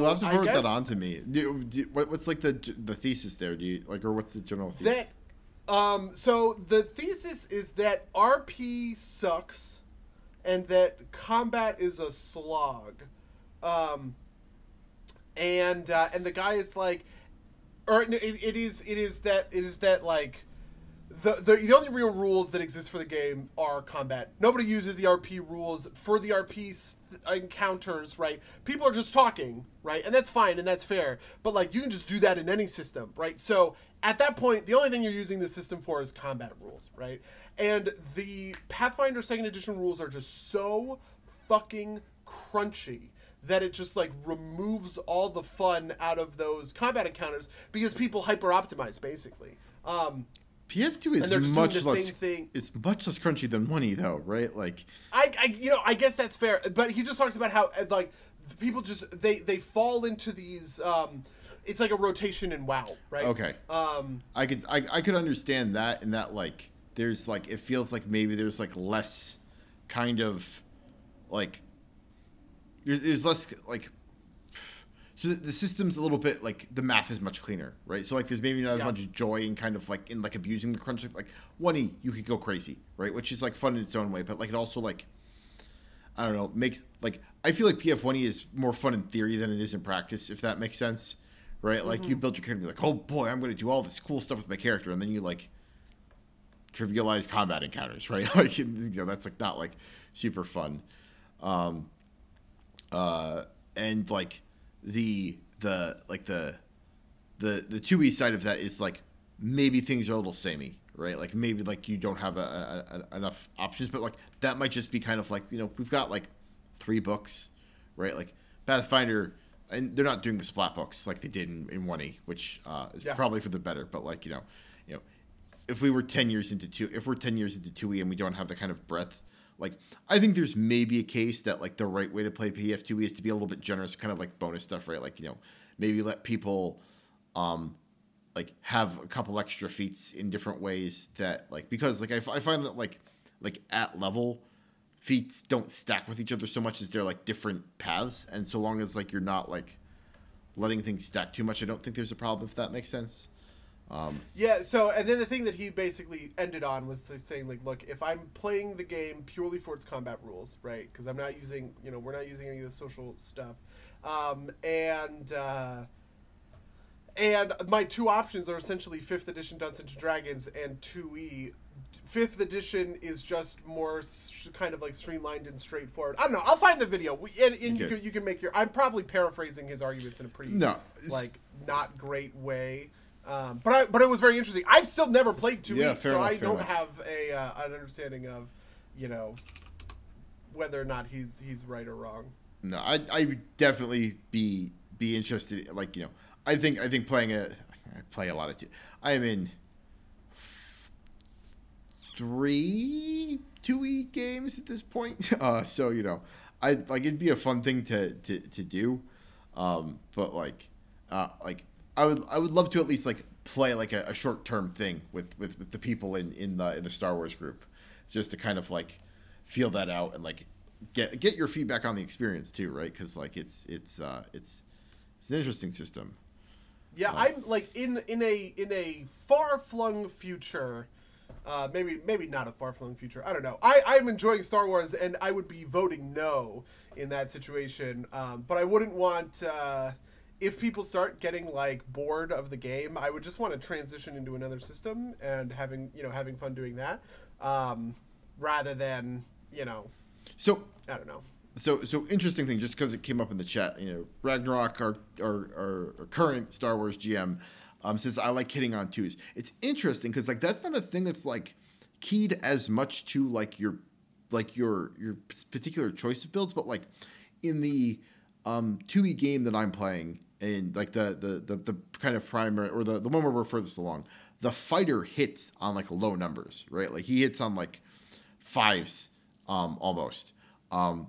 you'll have to forward guess, that on to me. Do, do, what's like the the thesis there? Do you like, or what's the general thesis? That, um, so the thesis is that RP sucks, and that combat is a slog, um, and uh, and the guy is like or it, it is it is that it is that like the, the the only real rules that exist for the game are combat. Nobody uses the RP rules for the RP encounters, right? People are just talking, right? And that's fine and that's fair. But like you can just do that in any system, right? So at that point, the only thing you're using the system for is combat rules, right? And the Pathfinder Second Edition rules are just so fucking crunchy that it just like removes all the fun out of those combat encounters because people hyper optimize basically. Um, PF2 is much less. thing. It's much less crunchy than money, though, right? Like, I, I, you know, I guess that's fair. But he just talks about how like people just they they fall into these. Um, it's like a rotation in WoW, right? Okay. Um, I could I, I could understand that, and that like there's like it feels like maybe there's like less kind of like there's, less like so the system's a little bit like the math is much cleaner, right? So like there's maybe not as yeah. much joy in kind of like in like abusing the crunch. Like one e you could go crazy, right? Which is like fun in its own way, but like it also like I don't know makes like I feel like PF one e is more fun in theory than it is in practice, if that makes sense, right? Like mm-hmm. you build your character, like oh boy, I'm going to do all this cool stuff with my character, and then you like trivialize combat encounters, right? like you know that's like not like super fun. Um, uh, and like the the like the the the two E side of that is like maybe things are a little samey, right? Like maybe like you don't have a, a, a, enough options, but like that might just be kind of like you know we've got like three books, right? Like Pathfinder, and they're not doing the splat books like they did in one E, which uh, is yeah. probably for the better. But like you know, you know, if we were ten years into two, if we're ten years into two E and we don't have the kind of breadth like I think there's maybe a case that like the right way to play PF2E is to be a little bit generous, kind of like bonus stuff, right? Like you know, maybe let people um like have a couple extra feats in different ways that like because like I, f- I find that like like at level feats don't stack with each other so much as they're like different paths and so long as like you're not like letting things stack too much i don't think there's a problem if that makes sense um, yeah. So, and then the thing that he basically ended on was saying, like, look, if I'm playing the game purely for its combat rules, right? Because I'm not using, you know, we're not using any of the social stuff, um, and uh, and my two options are essentially fifth edition Dungeons and Dragons and two E. Fifth edition is just more kind of like streamlined and straightforward. I don't know. I'll find the video, and, and you, can, you can make your. I'm probably paraphrasing his arguments in a pretty no, like not great way. Um, but I, but it was very interesting. I've still never played two yeah, so enough, I don't enough. have a uh, an understanding of, you know, whether or not he's he's right or wrong. No, I I would definitely be be interested. Like you know, I think I think playing a I play a lot of. I am in three two e games at this point. Uh, so you know, I like it'd be a fun thing to to to do, um, but like uh, like I would I would love to at least like play like a, a short term thing with, with with the people in in the in the Star Wars group, just to kind of like feel that out and like get get your feedback on the experience too, right? Because like it's it's uh, it's it's an interesting system. Yeah, I'm like in in a in a far flung future. Uh, maybe maybe not a far flung future. I don't know. I I'm enjoying Star Wars, and I would be voting no in that situation. Um, but I wouldn't want. Uh, if people start getting like bored of the game, I would just want to transition into another system and having you know having fun doing that, um, rather than you know. So I don't know. So so interesting thing, just because it came up in the chat, you know, Ragnarok, our our, our, our current Star Wars GM, um, says I like hitting on twos. It's interesting because like that's not a thing that's like keyed as much to like your like your your particular choice of builds, but like in the um 2e game that I'm playing, and like the the the, the kind of primary or the, the one where we're furthest along, the fighter hits on like low numbers, right? Like he hits on like fives um almost. Um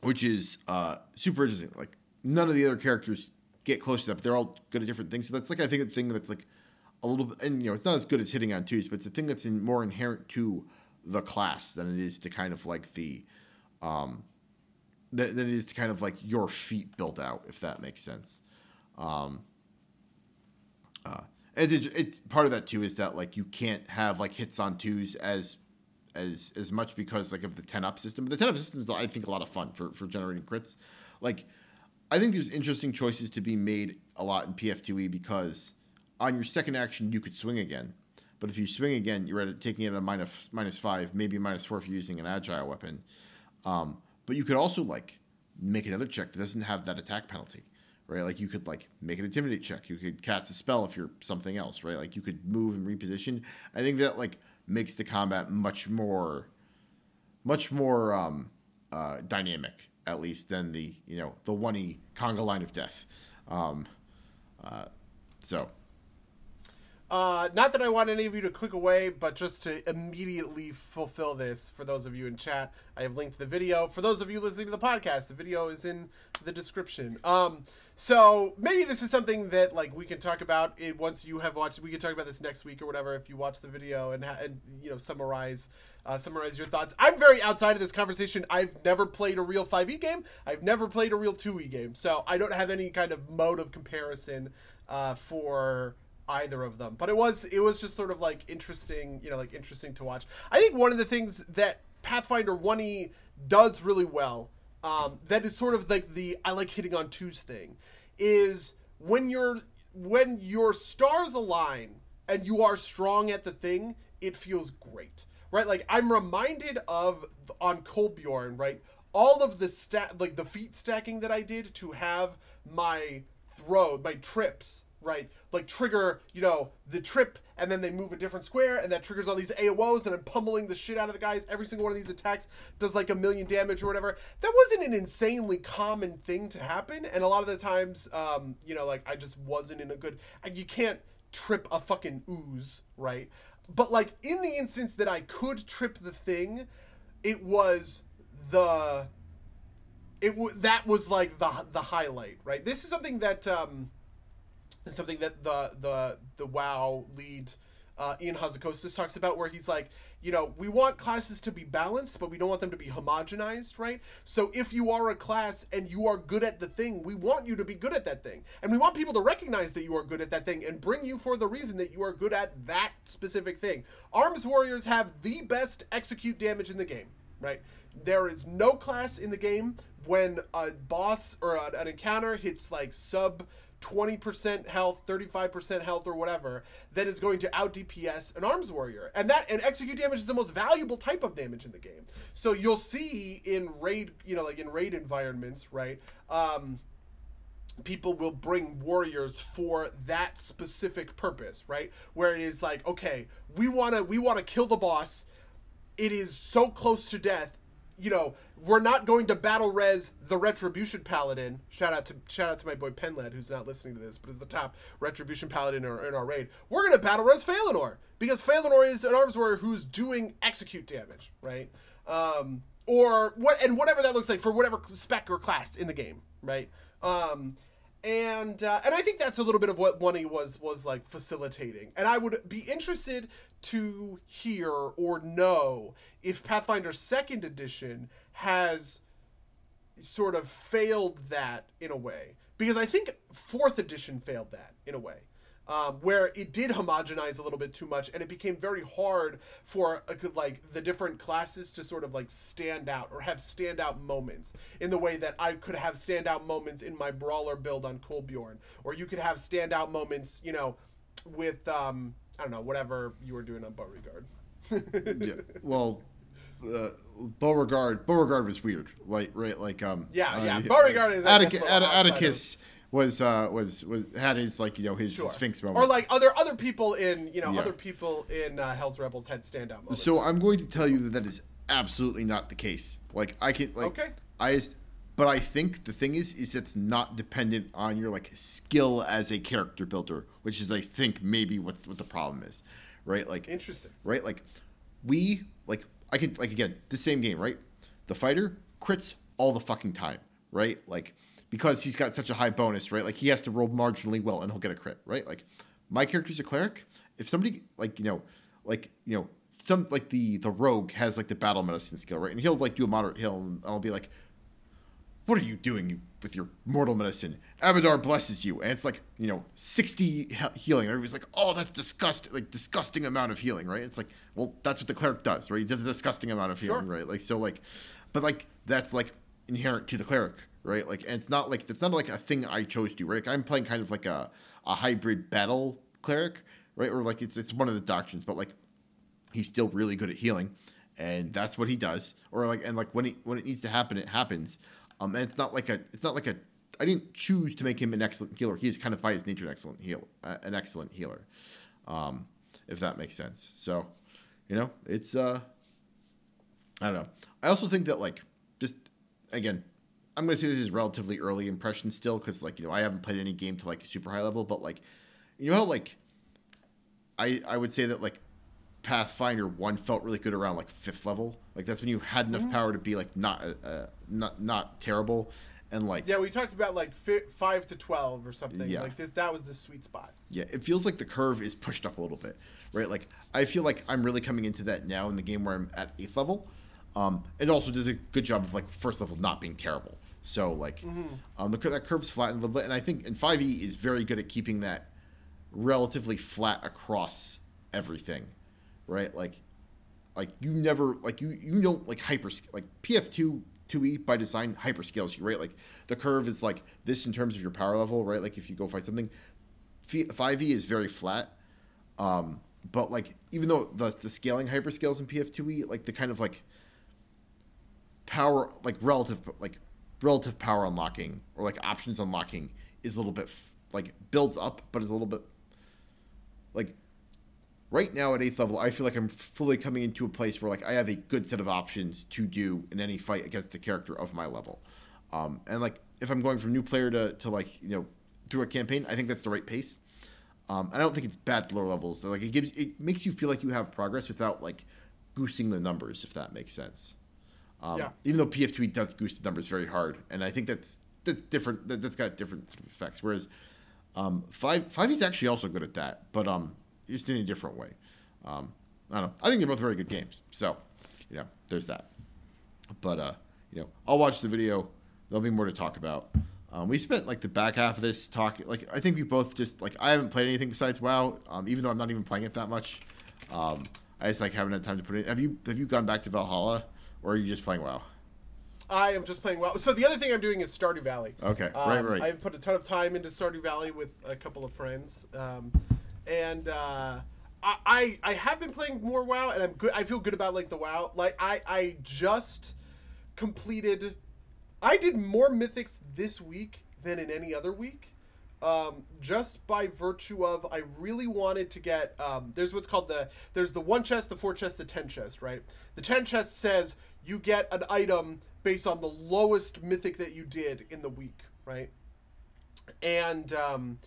which is uh super interesting. Like none of the other characters get close to that, but they're all good at different things. So that's like I think a thing that's like a little bit and you know, it's not as good as hitting on twos, but it's a thing that's in more inherent to the class than it is to kind of like the um than, than it is to kind of like your feat built out, if that makes sense. Um, uh, and it, it, part of that too is that like you can't have like hits on twos as as as much because like of the ten up system. The ten up system is I think a lot of fun for for generating crits. Like I think there's interesting choices to be made a lot in PF2E because on your second action you could swing again. But if you swing again, you're at taking it at a minus minus five, maybe minus four if you're using an agile weapon. Um, but you could also like make another check that doesn't have that attack penalty, right? Like you could like make an intimidate check. You could cast a spell if you're something else, right? Like you could move and reposition. I think that like makes the combat much more, much more um, uh, dynamic, at least than the you know the one e conga line of death. Um, uh, so uh, not that I want any of you to click away, but just to immediately fulfill this for those of you in chat, I have linked the video. For those of you listening to the podcast, the video is in the description. Um, so maybe this is something that like we can talk about it once you have watched. We can talk about this next week or whatever if you watch the video and and you know summarize uh, summarize your thoughts. I'm very outside of this conversation. I've never played a real 5e game. I've never played a real 2e game, so I don't have any kind of mode of comparison uh, for either of them. But it was it was just sort of like interesting, you know, like interesting to watch. I think one of the things that Pathfinder 1e does really well, um, that is sort of like the I like hitting on twos thing, is when you're when your stars align and you are strong at the thing, it feels great. Right? Like I'm reminded of on Kolbjorn, right? All of the stat like the feat stacking that I did to have my throw, my trips right? Like trigger, you know, the trip, and then they move a different square, and that triggers all these AOs, and I'm pummeling the shit out of the guys. Every single one of these attacks does like a million damage or whatever. That wasn't an insanely common thing to happen, and a lot of the times, um, you know, like I just wasn't in a good. You can't trip a fucking ooze, right? But like in the instance that I could trip the thing, it was the it w- that was like the the highlight, right? This is something that um something that the the the WoW lead uh, Ion Hazzikostas talks about, where he's like, you know, we want classes to be balanced, but we don't want them to be homogenized, right? So if you are a class and you are good at the thing, we want you to be good at that thing, and we want people to recognize that you are good at that thing and bring you for the reason that you are good at that specific thing. Arms warriors have the best execute damage in the game, right? There is no class in the game when a boss or an encounter hits like sub 20% health, 35% health, or whatever, that is going to out DPS an arms warrior. And that and execute damage is the most valuable type of damage in the game. So you'll see in raid, you know, like in raid environments, right? Um, people will bring warriors for that specific purpose, right? Where it is like, okay, we wanna we wanna kill the boss. It is so close to death, you know, we're not going to battle res the retribution paladin. Shout out to shout out to my boy Penlad who's not listening to this, but is the top retribution paladin in our, in our raid. We're gonna battle res Felanor because Felanor is an arms warrior who's doing execute damage, right? Um, or what and whatever that looks like for whatever spec or class in the game, right? Um, and uh, and I think that's a little bit of what One E was was like facilitating. And I would be interested to hear or know if Pathfinder Second Edition has sort of failed that in a way because I think Fourth Edition failed that in a way. Um, where it did homogenize a little bit too much, and it became very hard for uh, like the different classes to sort of like stand out or have standout moments in the way that I could have standout moments in my brawler build on Kolbjorn, or you could have standout moments, you know, with um, I don't know whatever you were doing on Beauregard. yeah. Well, uh, Beauregard. Beauregard was weird. Like right. Like um. Yeah, uh, yeah. Beauregard is guess, Atticus. A little outside of- Atticus was uh was was had his like you know his Sure. Sphinx moment. Or like are there other other people in you know Yeah. other people in uh, Hell's Rebels had standout moments. So I'm going to tell you that that is absolutely not the case. Like I can like Okay. I just but I think the thing is is it's not dependent on your like skill as a character builder, which is I think maybe what's what the problem is. Right? Like Interesting. Right? Like we like I could like again, the same game, right? The fighter crits all the fucking time, right? Like because he's got such a high bonus, right? Like he has to roll marginally well and he'll get a crit, right? Like my character's a cleric. If somebody like you know, like you know, some like the the rogue has like the battle medicine skill, right? And he'll like do a moderate heal, and I'll be like, "What are you doing with your mortal medicine?" Abadar blesses you, and it's like you know, sixty he- healing. And everybody's like, "Oh, that's disgusting! Like disgusting amount of healing, right?" It's like, well, that's what the cleric does, right? He does a disgusting amount of healing, Sure. right? Like so, like, but like that's like inherent to the cleric, right? Like, and it's not like it's not like a thing I chose to, right? Like, I'm playing kind of like a a hybrid battle cleric, right? Or like it's it's one of the doctrines, but like he's still really good at healing, and that's what he does. Or like and like when it when it needs to happen, it happens. Um, and it's not like a it's not like a I didn't choose to make him an excellent healer. He is kind of by his nature an excellent heal uh, an excellent healer, um, if that makes sense. So, you know, it's uh, I don't know. I also think that like just again, I'm gonna say this is relatively early impression still because like you know I haven't played any game to like super high level, but like you know how like I I would say that like Pathfinder one felt really good around like fifth level. Like that's when you had enough power to be like not uh, uh, not not terrible, and like Yeah, we talked about like fi- five to twelve or something. Yeah. Like this, that was the sweet spot. Yeah, it feels like the curve is pushed up a little bit, right? Like I feel like I'm really coming into that now in the game where I'm at eighth level. Um, it also does a good job of like first level not being terrible. So like, um, the, that curve's flattened a little bit, and I think and 5e is very good at keeping that relatively flat across everything, right? Like, like you never like you you don't like hyper like PF2 2e by design hyper scales you right? Like the curve is like this in terms of your power level right? Like if you go fight something 5e is very flat um but like even though the the scaling hyper scales in PF2e like the kind of like power like relative like relative power unlocking or like options unlocking is a little bit f- like builds up but is a little bit like right now at eighth level, I feel like I'm fully coming into a place where like I have a good set of options to do in any fight against the character of my level. Um, and like if I'm going from new player to, to like you know through a campaign, I think that's the right pace. Um, I don't think it's bad lower levels. Like it gives it makes you feel like you have progress without like goosing the numbers, if that makes sense. Um, Yeah. Even though PF2 does goose the numbers very hard, and I think that's that's different. That, that's got different sort of effects. Whereas um, five five is actually also good at that, but um, just in a different way. Um, I don't know. I think they're both very good games. So, you know, there's that. But uh, you know, I'll watch the video. There'll be more to talk about. Um, we spent like the back half of this talking. Like I think we both just like I haven't played anything besides WoW. Um, even though I'm not even playing it that much. Um, I just like haven't had time to put it. Have you have you gone back to Valhalla, or are you just playing WoW? I am just playing well. So the other thing I'm doing is Stardew Valley. Okay, Um, right, right. I've put a ton of time into Stardew Valley with a couple of friends, um, and uh, I, I I have been playing more WoW, and I'm good. I feel good about like the WoW. Like I I just completed. I did more mythics this week than in any other week. Um, just by virtue of I really wanted to get um, there's what's called the there's the one chest, the four chest, the ten chest, right? The ten chest says you get an item based on the lowest mythic that you did in the week, right? And um,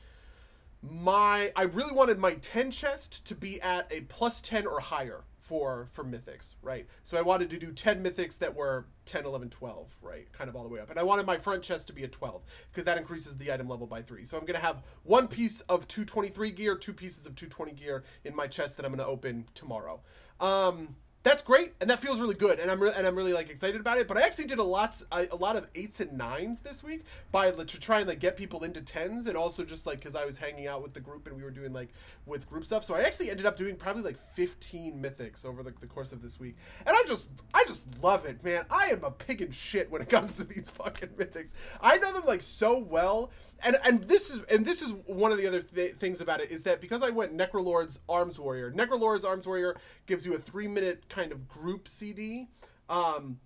my I really wanted my 10 chest to be at a plus 10 or higher for for mythics, right? So I wanted to do 10 mythics that were 10, 11, 12, right? Kind of all the way up. And I wanted my front chest to be a 12 because that increases the item level by 3. So I'm going to have one piece of 223 gear, two pieces of 220 gear in my chest that I'm going to open tomorrow. Um that's great and that feels really good and I'm re- and I'm really like excited about it. But I actually did a lot a lot of eights and nines this week by to try and like get people into tens and also just like because I was hanging out with the group and we were doing like with group stuff. So I actually ended up doing probably like 15 mythics over the, the course of this week, and I just I just love it, man. I am a pig in shit when it comes to these fucking mythics. I know them like so well and and this is and this is one of the other th- things about it is that because I went Necrolord's Arms Warrior, Necrolord's Arms Warrior gives you a three minute kind of group CD. Um,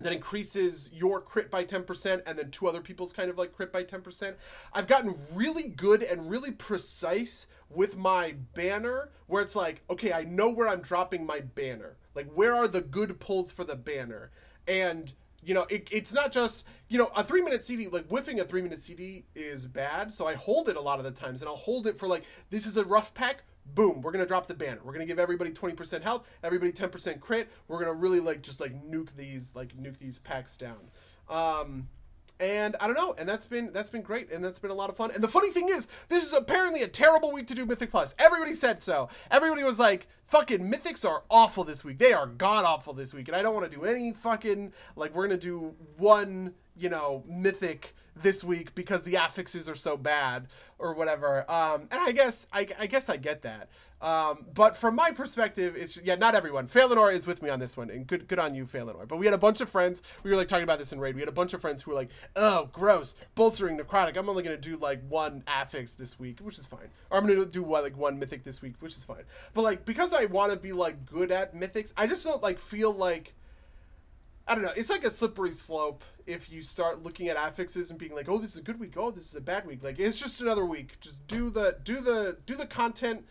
that increases your crit by 10% and then two other people's kind of like crit by 10%. I've gotten really good and really precise with my banner where it's like, okay, I know where I'm dropping my banner. Like, where are the good pulls for the banner? And you know, it, it's not just, you know, a three minute CD, like whiffing a three minute CD is bad. So I hold it a lot of the times and I'll hold it for like, this is a rough pack. Boom, we're gonna drop the banner. We're gonna give everybody 20% health, everybody 10% crit. We're gonna really like just like nuke these, like nuke these packs down. Um, and I don't know, and that's been that's been great, and that's been a lot of fun. And the funny thing is, this is apparently a terrible week to do Mythic Plus. Everybody said so. Everybody was like, "Fucking Mythics are awful this week. They are god awful this week." And I don't want to do any fucking like we're gonna do one, you know, Mythic this week because the affixes are so bad or whatever. Um, and I guess I, I guess I get that. Um, but from my perspective, it's yeah, not everyone. Phalanor is with me on this one, and good good on you, Phalanor. But we had a bunch of friends. We were like talking about this in raid. We had a bunch of friends who were like, "Oh, gross, bolstering necrotic. I'm only gonna do like one affix this week, which is fine. Or I'm gonna do like one mythic this week, which is fine. But like because I want to be like good at mythics, I just don't like feel like I don't know. It's like a slippery slope if you start looking at affixes and being like, "Oh, this is a good week. Oh, this is a bad week." Like it's just another week. Just do the do the do the content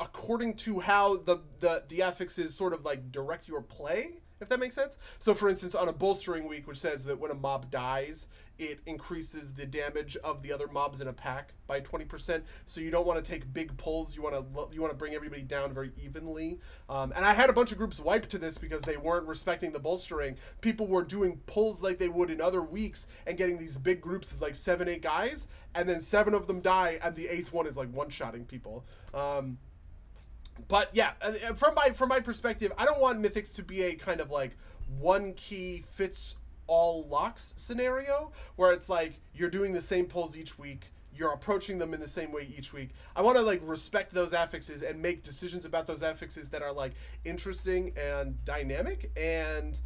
according to how the the the affixes sort of like direct your play if that makes sense. So for instance on a bolstering week which says that when a mob dies it increases the damage of the other mobs in a pack by 20% so you don't want to take big pulls. You want to you want to bring everybody down very evenly. Um, and i had a bunch of groups wipe to this because they weren't respecting the bolstering. People were doing pulls like they would in other weeks and getting these big groups of like seven eight guys and then seven of them die and the eighth one is like one-shotting people. Um, but yeah, uh, uh, from my from my perspective, I don't want mythics to be a kind of like one key fits all locks scenario where it's like you're doing the same pulls each week you're approaching them in the same way each week. I want to like respect those affixes and make decisions about those affixes that are like interesting and dynamic and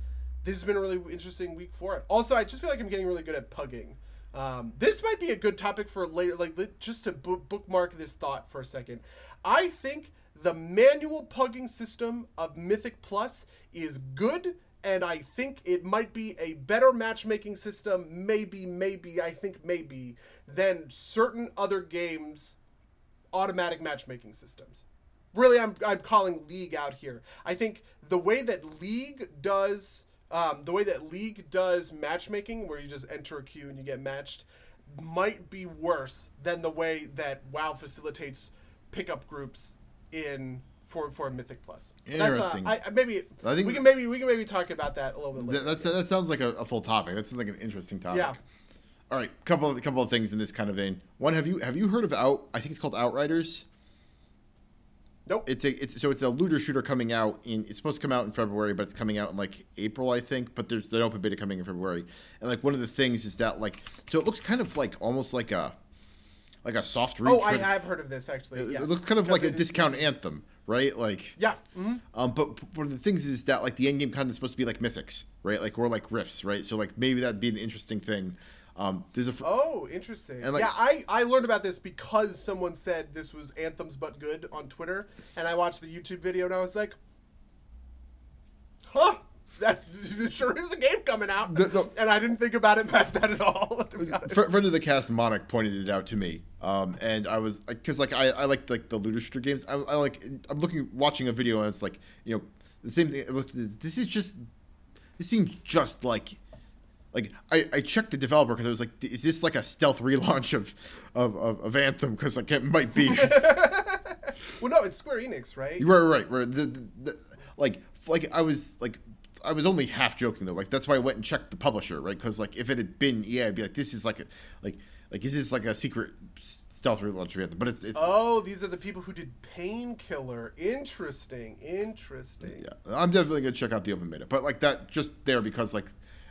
this has been a really interesting week for it. Also i just feel like i'm getting really good at pugging. Um, this might be a good topic for later like just to bookmark this thought for a second. I think the manual pugging system of Mythic Plus is good, and I think it might be a better matchmaking system, maybe, maybe, I think maybe, than certain other games' automatic matchmaking systems. Really, I'm, I'm calling League out here. I think the way that League does. Um, the way that League does matchmaking, where you just enter a queue and you get matched, might be worse than the way that WoW facilitates pickup groups in for for Mythic Plus. Interesting. Uh, I, maybe I think we can maybe we can maybe talk about that a little bit later. That's, that sounds like a, a, full topic. That sounds like an interesting topic. Yeah. All right, couple of couple of things in this kind of vein. One, have you have you heard of Out? I think it's called Outriders. Nope. It's a it's so it's a looter shooter coming out in it's supposed to come out in February, but it's coming out in like April, I think. But there's an open beta coming in February, and like one of the things is that like so it looks kind of like almost like a like a soft read. Oh, I, have heard of this actually. It, yes. it looks kind of like a discount anthem, right? Like yeah. Mm-hmm. Um, but one of the things is that like the end game content is supposed to be like mythics, right? Like or like riffs, right? So like maybe that'd be an interesting thing. Um, there's a fr- oh interesting. And like, yeah, I I learned about this because someone said this was anthems but good on Twitter, and I watched the YouTube video and I was like, huh that sure is a game coming out. The, and I didn't think about it past that at all. Friend of the cast, Monic, pointed it out to me, um, and I was because like I, I like like the shooter games. I, I, like I'm looking watching a video and it's like you know the same thing. This is just this seems just like like I, I checked the developer because I was like, is this like a stealth relaunch of of, of, of Anthem? Because like it might be. well, no, it's Square Enix, right? Right, right, right. The, the, like like I was like I was only half joking though. Like that's why I went and checked the publisher, right? Because like if it had been EA, I'd be like, this is like a like like this is like a secret stealth legendary anthem. But it's it's Oh, these are the people who did Painkiller. Interesting. Interesting. yeah. I'm definitely gonna check out the open beta. But like that just there because like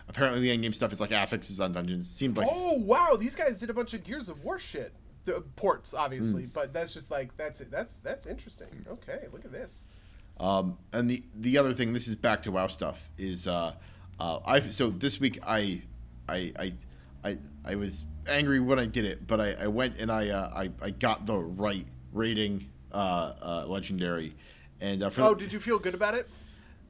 apparently the end game stuff is like affixes on dungeons. Seemed like Oh wow, these guys did a bunch of Gears of War shit. The uh, ports, obviously, mm. but that's just like that's it. That's that's interesting. Okay, look at this. Um, and the the other thing, this is back to WoW stuff, is uh, uh, I so this week I, I I I I was angry when I did it, but I, I went and I, uh, I I got the right raiding uh, uh, legendary, and uh, Oh, the, did you feel good about it?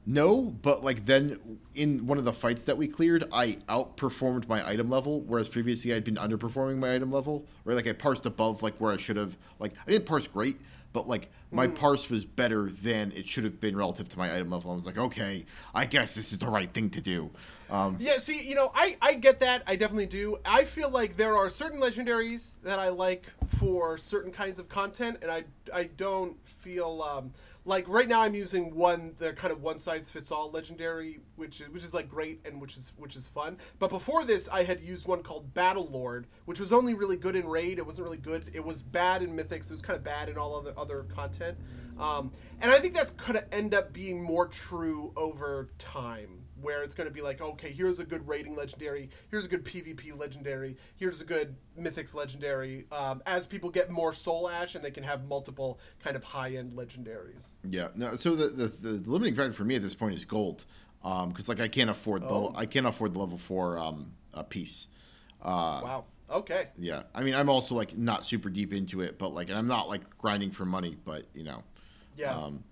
no, but like then in one of the fights that we cleared, I outperformed my item level, whereas previously I'd been underperforming my item level. Right, like I parsed above like where I should have. Like I didn't parse great, but like my parse was better than it should have been relative to my item level. I was like, okay, I guess this is the right thing to do. Um, Yeah, see, you know, I, I get that. I definitely do. I feel like there are certain legendaries that I like for certain kinds of content, and I, I don't feel um, like right now I'm using one the kind of one size fits all legendary, which is which is like great and which is which is fun. But before this, I had used one called Battlelord, which was only really good in raid. It wasn't really good. It was bad in mythics. It was kind of bad in all other other content. Um, and I think that's going to end up being more true over time where it's going to be like, okay, here's a good raiding legendary, here's a good PvP legendary, here's a good mythics legendary. Um, as people get more soul ash and they can have multiple kind of high end legendaries. Yeah. No. So the, the the limiting factor for me at this point is gold, because like I can't afford the Oh. I can't afford the level four um, piece. Uh, Wow. Okay. Yeah. I mean, I'm also like not super deep into it, but like, and I'm not like grinding for money, but you know, Yeah. um,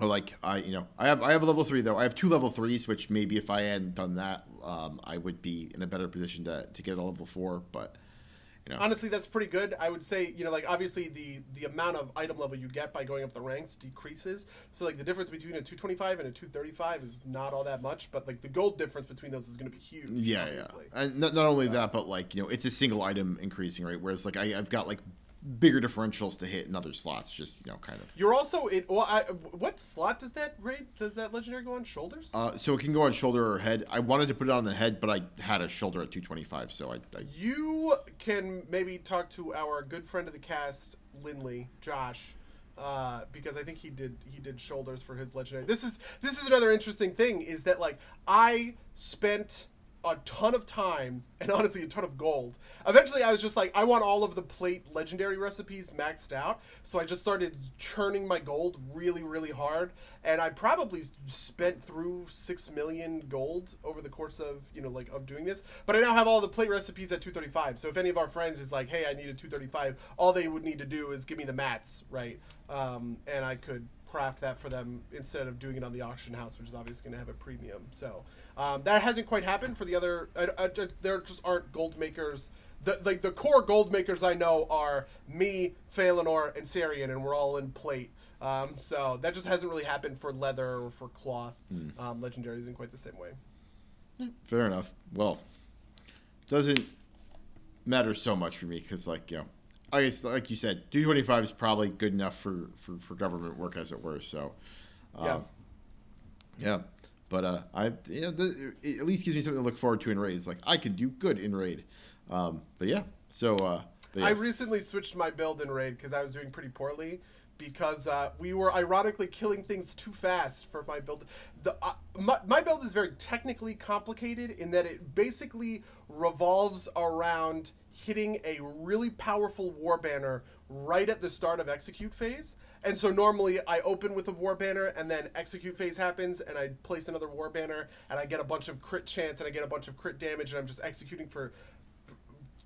or like I, you know, I have I have a level three though. I have two level threes, which maybe if I hadn't done that, um, I would be in a better position to to get a level four. But you know, Honestly, that's pretty good. I would say, you know, like obviously the the amount of item level you get by going up the ranks decreases. So like the difference between a 225 and a 235 is not all that much, but like the gold difference between those is going to be huge. yeah, obviously. yeah, and not, not only that, but like you know, it's a single item increasing, right? Whereas like I, I've got like bigger differentials to hit in other slots, just you know, kind of. You're also it. Well, I, what slot does that raid? Does that legendary go on? Shoulders? Uh, so it can go on shoulder or head. I wanted to put it on the head, but I had a shoulder at 225, so I, I you can maybe talk to our good friend of the cast, Lindley, Josh, uh, because I think he did he did shoulders for his legendary. This is this is another interesting thing is that like I spent a ton of time and honestly a ton of gold. Eventually, I was just like, I want all of the plate legendary recipes maxed out. So I just started churning my gold really, really hard, and I probably spent through six million gold over the course of you know like of doing this. But I now have all the plate recipes at 235. So if any of our friends is like, hey, I need a 235, all they would need to do is give me the mats, right? Um, and I could craft that for them instead of doing it on the auction house, which is obviously going to have a premium. So um, that hasn't quite happened for the other. I, I, there just aren't gold makers. The like the core gold makers I know are me, Phalanor, and Sarian, and we're all in plate. Um, so that just hasn't really happened for leather or for cloth. Um, legendaries in quite the same way. Fair enough. Well, doesn't matter so much for me because, like, you know, I guess, like you said, 225 is probably good enough for, for, for government work, as it were. So, um, Yeah. yeah. But uh, I, you know, the, it at least gives me something to look forward to in raid. It's like I could do good in raid. Um, but yeah, so uh, but yeah. I recently switched my build in raid because I was doing pretty poorly because uh, we were ironically killing things too fast for my build. The uh, my, my build is very technically complicated in that it basically revolves around hitting a really powerful war banner right at the start of execute phase. And so normally I open with a war banner and then execute phase happens and I place another war banner and I get a bunch of crit chance and I get a bunch of crit damage and I'm just executing for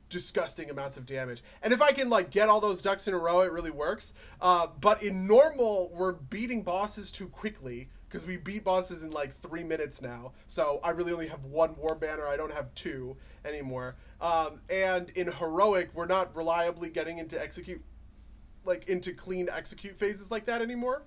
disgusting amounts of damage. And if I can like get all those ducks in a row, it really works. Uh, but in normal, we're beating bosses too quickly because we beat bosses in like three minutes now. So I really only have one war banner. I don't have two anymore. Um, and in heroic, we're not reliably getting into execute, like into clean execute phases like that anymore.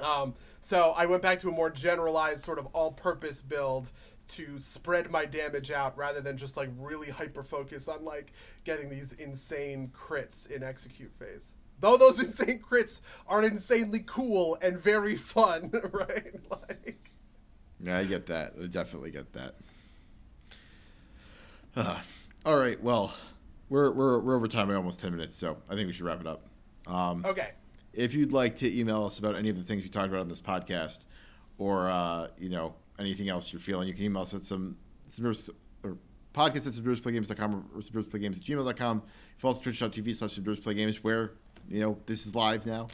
Um, so I went back to a more generalized sort of all-purpose build to spread my damage out rather than just like really hyper focus on like getting these insane crits in execute phase. Though those insane crits are insanely cool and very fun, right? Like, yeah, I get that. I definitely get that. Uh, all right, well, we're, we're, we're over time by almost 10 minutes, so I think we should wrap it up. Um, okay. If you'd like to email us about any of the things we talked about on this podcast or, uh, you know, anything else you're feeling, you can email us at some, some or podcast at subversiveplaygames.com or subversiveplaygames at gmail.com. Follow us at twitch.tv slash subversiveplaygames where, you know, this is live now.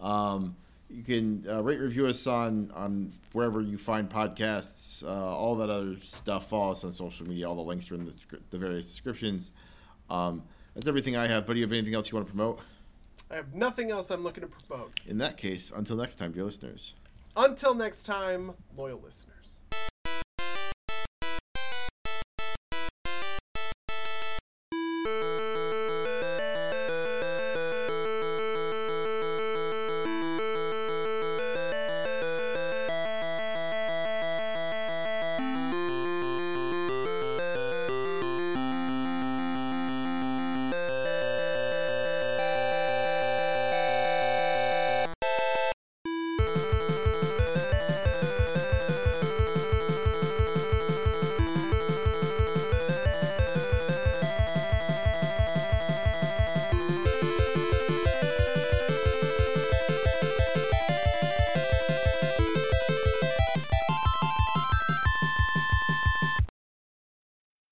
Um, you can uh, rate review us on on wherever you find podcasts, uh, all that other stuff. Follow us on social media. All the links are in the, the various descriptions. Um, that's everything I have. But do you have anything else you want to promote? I have nothing else I'm looking to promote. In that case, until next time, dear listeners. Until next time, loyal listeners.